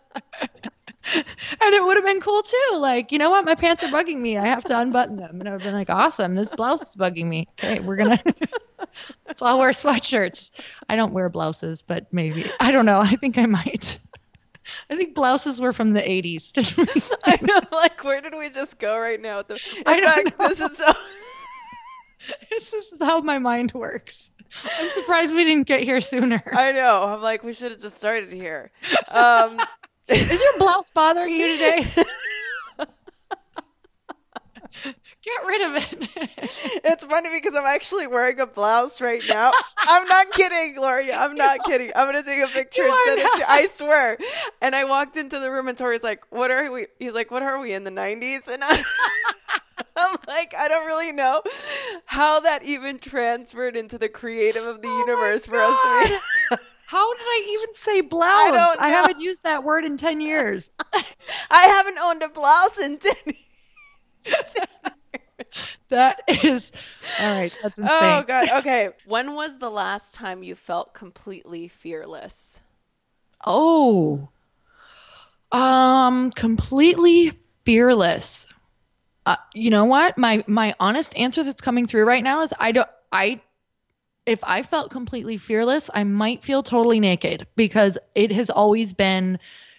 And it would have been cool too. Like you know what? My pants are bugging me. I have to unbutton them. And I've been like awesome. This blouse is bugging me. Okay we're gonna <laughs> so i'll wear sweatshirts. I don't wear blouses but maybe. I don't know. I think i might <laughs> I think blouses were from the 80s. <laughs> <laughs> I know, like, where did we just go right now? The, in I don't fact, know. this is so. this is how my mind works. I'm surprised we didn't get here sooner. I know. I'm like, we should have just started here. Um, Is your blouse bothering you today? Get rid of it. <laughs> it's funny because I'm actually wearing a blouse right now. I'm not kidding, Gloria. I'm not kidding. I'm gonna take a <laughs> picture You and send it to not. I swear. And I walked into the room and Tori's like, "What are we?" He's like, "What are we in the '90s?" And I, <laughs> I'm like, I don't really know how that even transferred into the creative of the Oh universe for us to be. How did I even say blouse? I don't I haven't used that word in 10 years. I haven't owned a blouse in 10 <laughs> that is all right. That's <laughs> insane. Oh god. Okay. <laughs> When was the last time you felt completely fearless? Oh. Um completely fearless. Uh, you know what? My my honest answer that's coming through right now is I don't I if I felt completely fearless, I might feel totally naked because it has always been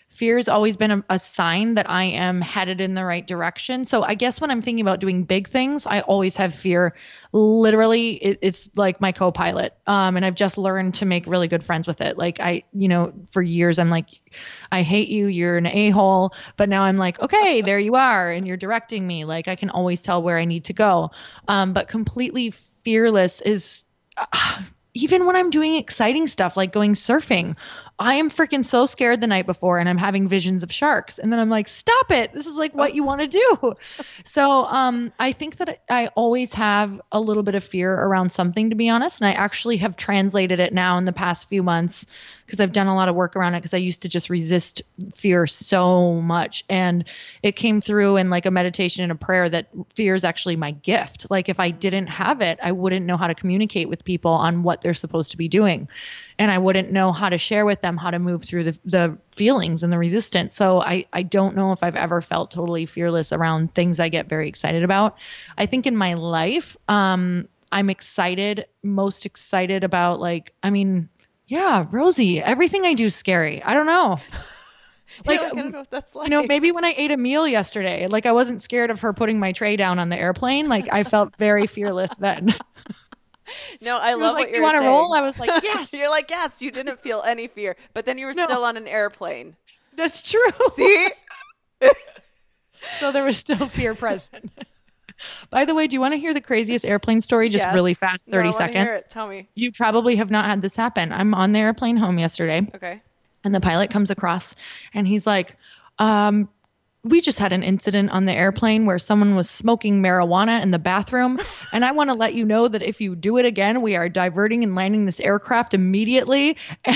fear has always been a, a sign that I am headed in the right direction. So I guess when I'm thinking about doing big things, I always have fear. Literally, it, it's like my co-pilot. Um, and I've just learned to make really good friends with it. Like I, you know, for years I'm like, I hate you. You're an a-hole. But now I'm like, okay, <laughs> there you are, and you're directing me. Like I can always tell where I need to go. Um, but completely fearless is even when I'm doing exciting stuff like going surfing, I am freaking so scared the night before and I'm having visions of sharks. And then I'm like, stop it. This is like what you want to do. <laughs> So um, I think that I always have a little bit of fear around something, to be honest. And I actually have translated it now in the past few months because I've done a lot of work around it because I used to just resist fear so much. And it came through in like a meditation and a prayer that fear is actually my gift. Like if I didn't have it, I wouldn't know how to communicate with people on what they're supposed to be doing. And I wouldn't know how to share with them how to move through the, the feelings and the resistance. So I, I don't know if I've ever felt totally fearless around things I get very excited about. I think in my life, um, I'm excited, most excited about like, I mean, yeah, Rosie, everything I do is scary. I don't know. <laughs> Like, don't know that's like. You know, maybe when I ate a meal yesterday, like I wasn't scared of her putting my tray down on the airplane. Like I felt very fearless then. <laughs> <laughs> No, I was love like, what you want to roll? I was like, <laughs> yes, You're like, yes, you didn't feel any fear, but then you were No. still on an airplane. that's true. See? <laughs> So there was still fear present. By the way, do you want to hear the craziest airplane story? Just Yes. really fast, No, I 30 wanna seconds. hear it. Tell me. You probably have not had this happen. I'm on the airplane home yesterday. Okay. And the pilot comes across and he's like, um, we just had an incident on the airplane where someone was smoking marijuana in the bathroom. <laughs> And I want to let you know that if you do it again, we are diverting and landing this aircraft immediately. <laughs>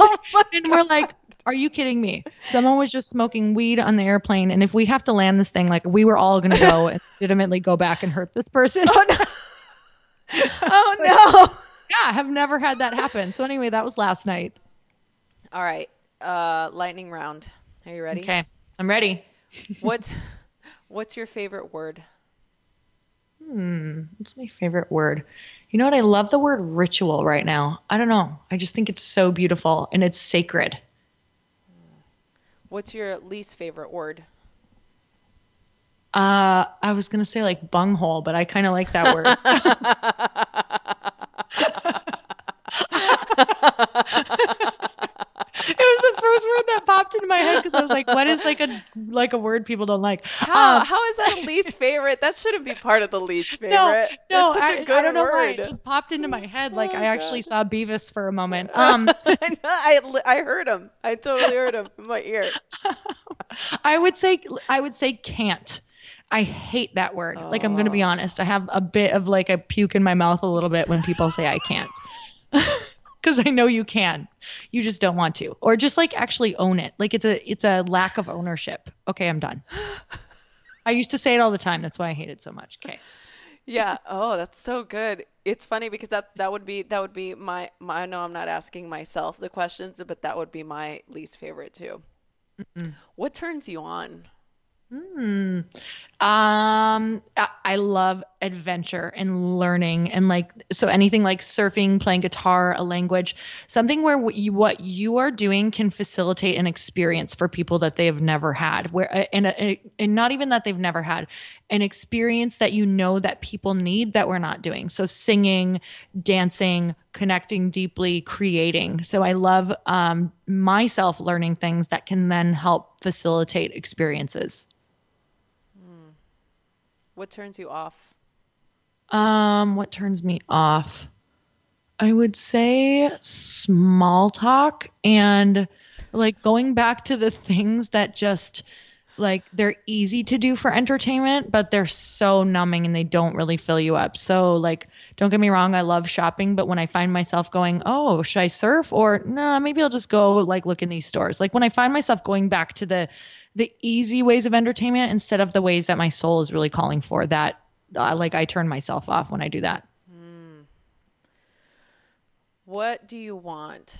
Oh <laughs> and we're like, are you kidding me? Someone was just smoking weed on the airplane. And if we have to land this thing, like we were all going to go and legitimately go back and hurt this person. Oh no. oh no. yeah, I have never had that happen. So anyway, that was last night. All right. Uh lightning round. Are you ready? Okay, I'm ready. What's what's your favorite word? Hmm, what's my favorite word? You know what? I love the word ritual right now. I don't know. I just think it's so beautiful and it's sacred. What's your least favorite word? Uh, I was gonna say like bunghole, but I kind of like that word. <laughs> <laughs> <laughs> <laughs> it was the first word that popped into my head because I was like, "What is like a like a word people don't like?" How Um, how is that least favorite? That shouldn't be part of the least <laughs> favorite. no, no, That's such I, a good I don't know why it just popped into my head. Like Oh, I actually God. saw Beavis for a moment. <laughs> Um, I, I heard him. I totally heard him in my ear. I would say I would say can't. I hate that word. Like I'm going to be Oh. honest. I have a bit of like a puke in my mouth a little bit when people say I can't. Cuz I know you can. You just don't want to. Or just like actually own it. Like it's a it's a lack of ownership. Okay, I'm done. I used to say it all the time. That's why I hate it so much. Okay. Yeah. Oh, that's so good. It's funny because that that would be that would be my, my I know I'm not asking myself the questions, but that would be my least favorite too. What turns you on? Hmm. Um, I, I love adventure and learning and like so anything like surfing, playing guitar, a language, something where what you, what you are doing can facilitate an experience for people that they have never had. Where uh, and a, and not even that they've never had an experience that you know that people need that we're not doing. So singing, dancing, connecting deeply, creating. So I love um, myself learning things that can then help facilitate experiences. What turns you off? Um, what turns me off? I would say small talk and like going back to the things that just like they're easy to do for entertainment, but they're so numbing and they don't really fill you up. So like don't get me wrong, I love shopping, but when I find myself going, "Oh, should I surf?" or "Nah, maybe I'll just go like look in these stores." Like when I find myself going back to the the easy ways of entertainment instead of the ways that my soul is really calling for, that uh, like I turn myself off when I do that. What do you want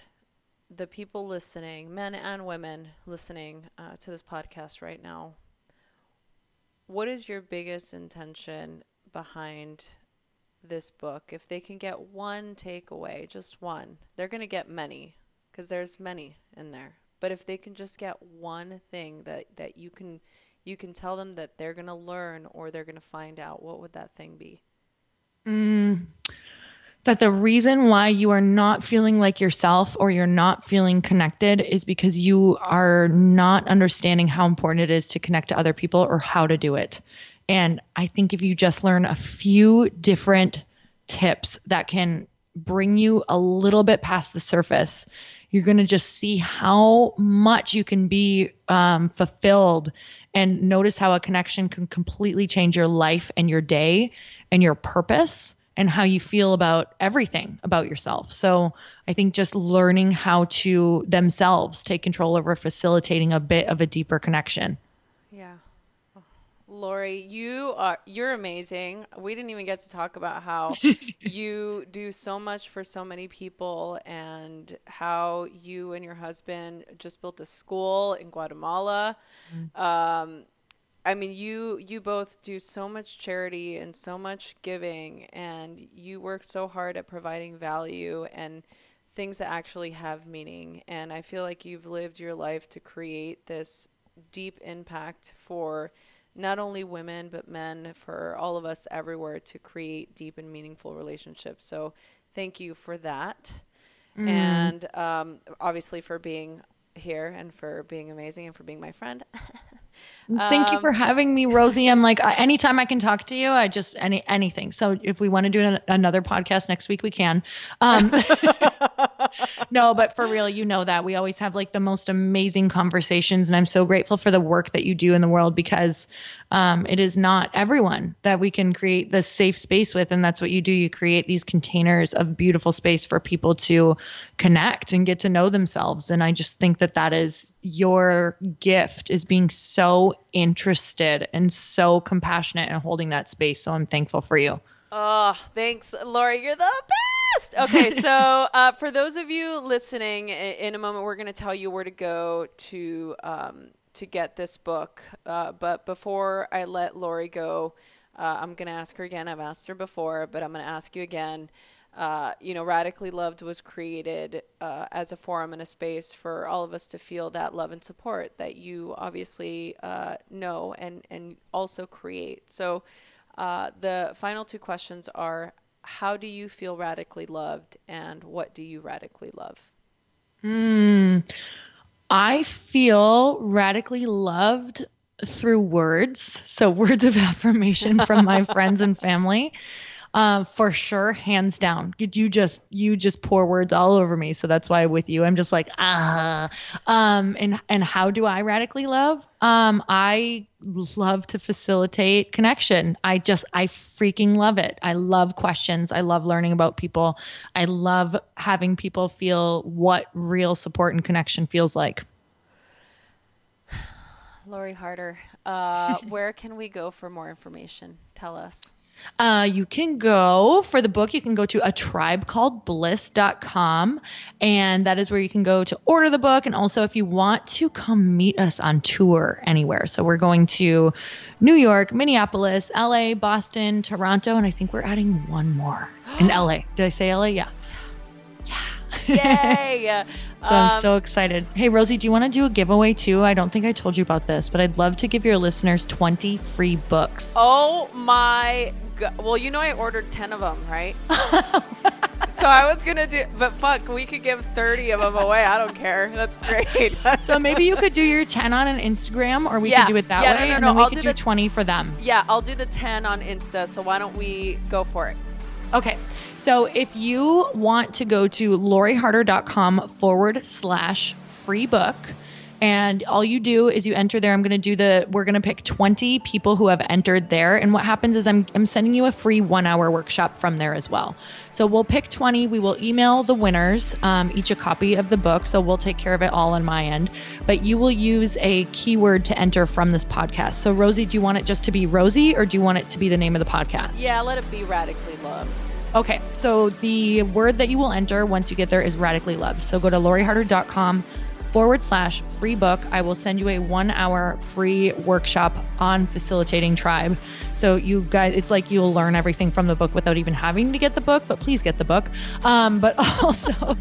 the people listening, men and women listening uh, to this podcast right now? What is your biggest intention behind this book? If they can get one takeaway, just one, they're going to get many because there's many in there. But if they can just get one thing that, that you can you can tell them that they're going to learn or they're going to find out, what would that thing be? Mm, that the reason why you are not feeling like yourself or you're not feeling connected is because you are not understanding how important it is to connect to other people or how to do it. And I think if you just learn a few different tips that can bring you a little bit past the surface, you're going to just see how much you can be um, fulfilled and notice how a connection can completely change your life and your day and your purpose and how you feel about everything about yourself. So I think just learning how to themselves take control over facilitating a bit of a deeper connection. Lori, you are you're amazing. We didn't even get to talk about how <laughs> you do so much for so many people and how you and your husband just built a school in Guatemala. Mm-hmm. Um, I mean, you you both do so much charity and so much giving, and you work so hard at providing value and things that actually have meaning. And I feel like you've lived your life to create this deep impact for not only women but men, for all of us everywhere to create deep and meaningful relationships. So thank you for that, mm. and um, obviously for being here and for being amazing and for being my friend. <laughs> Thank um, you for um, having me, Rosie. I'm like, anytime I can talk to you, I just any anything. So if we want to do an, another podcast next week, we can. Um, <laughs> no, but for real, you know that we always have like the most amazing conversations, and I'm so grateful for the work that you do in the world because um, it is not everyone that we can create this safe space with, and that's what you do. You create these containers of beautiful space for people to connect and get to know themselves, and I just think that that is your gift is being so interested and so compassionate and holding that space. So I'm thankful for you. Oh, thanks, Lori. You're the best. Okay, so <laughs> uh, for those of you listening, in a moment we're going to tell you where to go to um, to get this book. Uh, but before I let Lori go, uh, I'm going to ask her again. I've asked her before, but I'm going to ask you again uh, you know, Radically Loved was created uh, as a forum and a space for all of us to feel that love and support that you obviously uh, know and, and also create. So uh, the final two questions are how do you feel radically loved and what do you radically love? Hmm. I feel radically loved through words. So, <laughs> words of affirmation from my friends and family. Um, for sure, hands down. You just you just pour words all over me, so that's why with you, I'm just like ah. Um, and and how do I radically love? Um, I love to facilitate connection. I just I freaking love it. I love questions. I love learning about people. I love having people feel what real support and connection feels like. <sighs> Lori Harder, uh, <laughs> where can we go for more information? Tell us. Uh, you can go for the book, you can go to a tribe called bliss.com, and that is where you can go to order the book. And also, if you want to come meet us on tour anywhere. So, we're going to New York, Minneapolis, LA, Boston, Toronto, and I think we're adding one more in LA. Did I say LA? Yeah. Yay! <laughs> so um, I'm so excited. Hey, Rosie, do you want to do a giveaway too? I don't think I told you about this, but I'd love to give your listeners 20 free books. Oh my god. Well, you know, I ordered 10 of them, right? <laughs> so I was going to do, but fuck, we could give 30 of them away. I don't care. That's great. so maybe you could do your 10 on an Instagram or we yeah. could do it that yeah, way. No, no, and no. then we I'll could do, do the, 20 for them. Yeah, I'll do the 10 on Insta. So why don't we go for it? Okay. So if you want to go to loriharder.com forward slash free book, And all you do is you enter there. I'm going to do the, we're going to pick 20 people who have entered there. And what happens is I'm, I'm sending you a free one hour workshop from there as well. So we'll pick 20. We will email the winners um, each a copy of the book. So we'll take care of it all on my end. But you will use a keyword to enter from this podcast. So, Rosie, do you want it just to be Rosie or do you want it to be the name of the podcast? Yeah, let it be radically loved. Okay, so the word that you will enter once you get there is radically loved. So go to loriharder.com forward slash free book. I will send you a one hour free workshop on facilitating tribe. So you guys, it's like you'll learn everything from the book without even having to get the book, but please get the book. Um, but <laughs> also,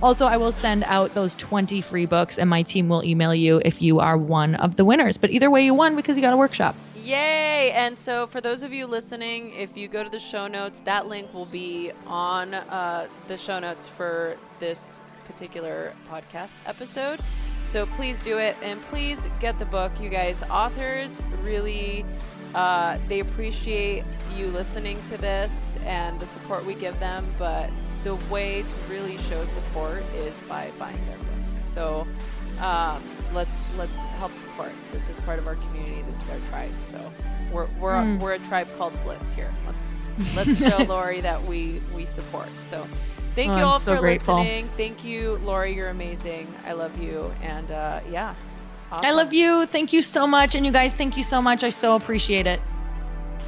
also I will send out those 20 free books and my team will email you if you are one of the winners. But either way you won because you got a workshop. Yay! And so, for those of you listening, if you go to the show notes, that link will be on uh, the show notes for this particular podcast episode. So, please do it and please get the book, you guys. Authors really. Uh, they appreciate you listening to this and the support we give them, but the way to really show support is by buying their book. So, um, let's let's help support. This is part of our community. This is our tribe. So we're we're mm. we're a tribe called Bliss here. Let's let's show <laughs> Lori that we we support. So thank oh, you all I'm for so listening. Thank you, Lori. You're amazing. I love you. And uh, yeah, awesome. I love you. Thank you so much. And you guys, thank you so much. I so appreciate it.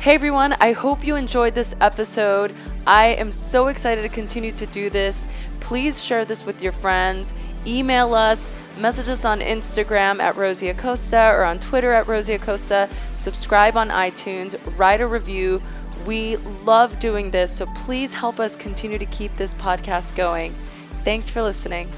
Hey everyone, I hope you enjoyed this episode. I am so excited to continue to do this. Please share this with your friends, email us, message us on Instagram at Rosie Acosta or on Twitter at Rosie Acosta, subscribe on iTunes, write a review. We love doing this, so please help us continue to keep this podcast going. Thanks for listening.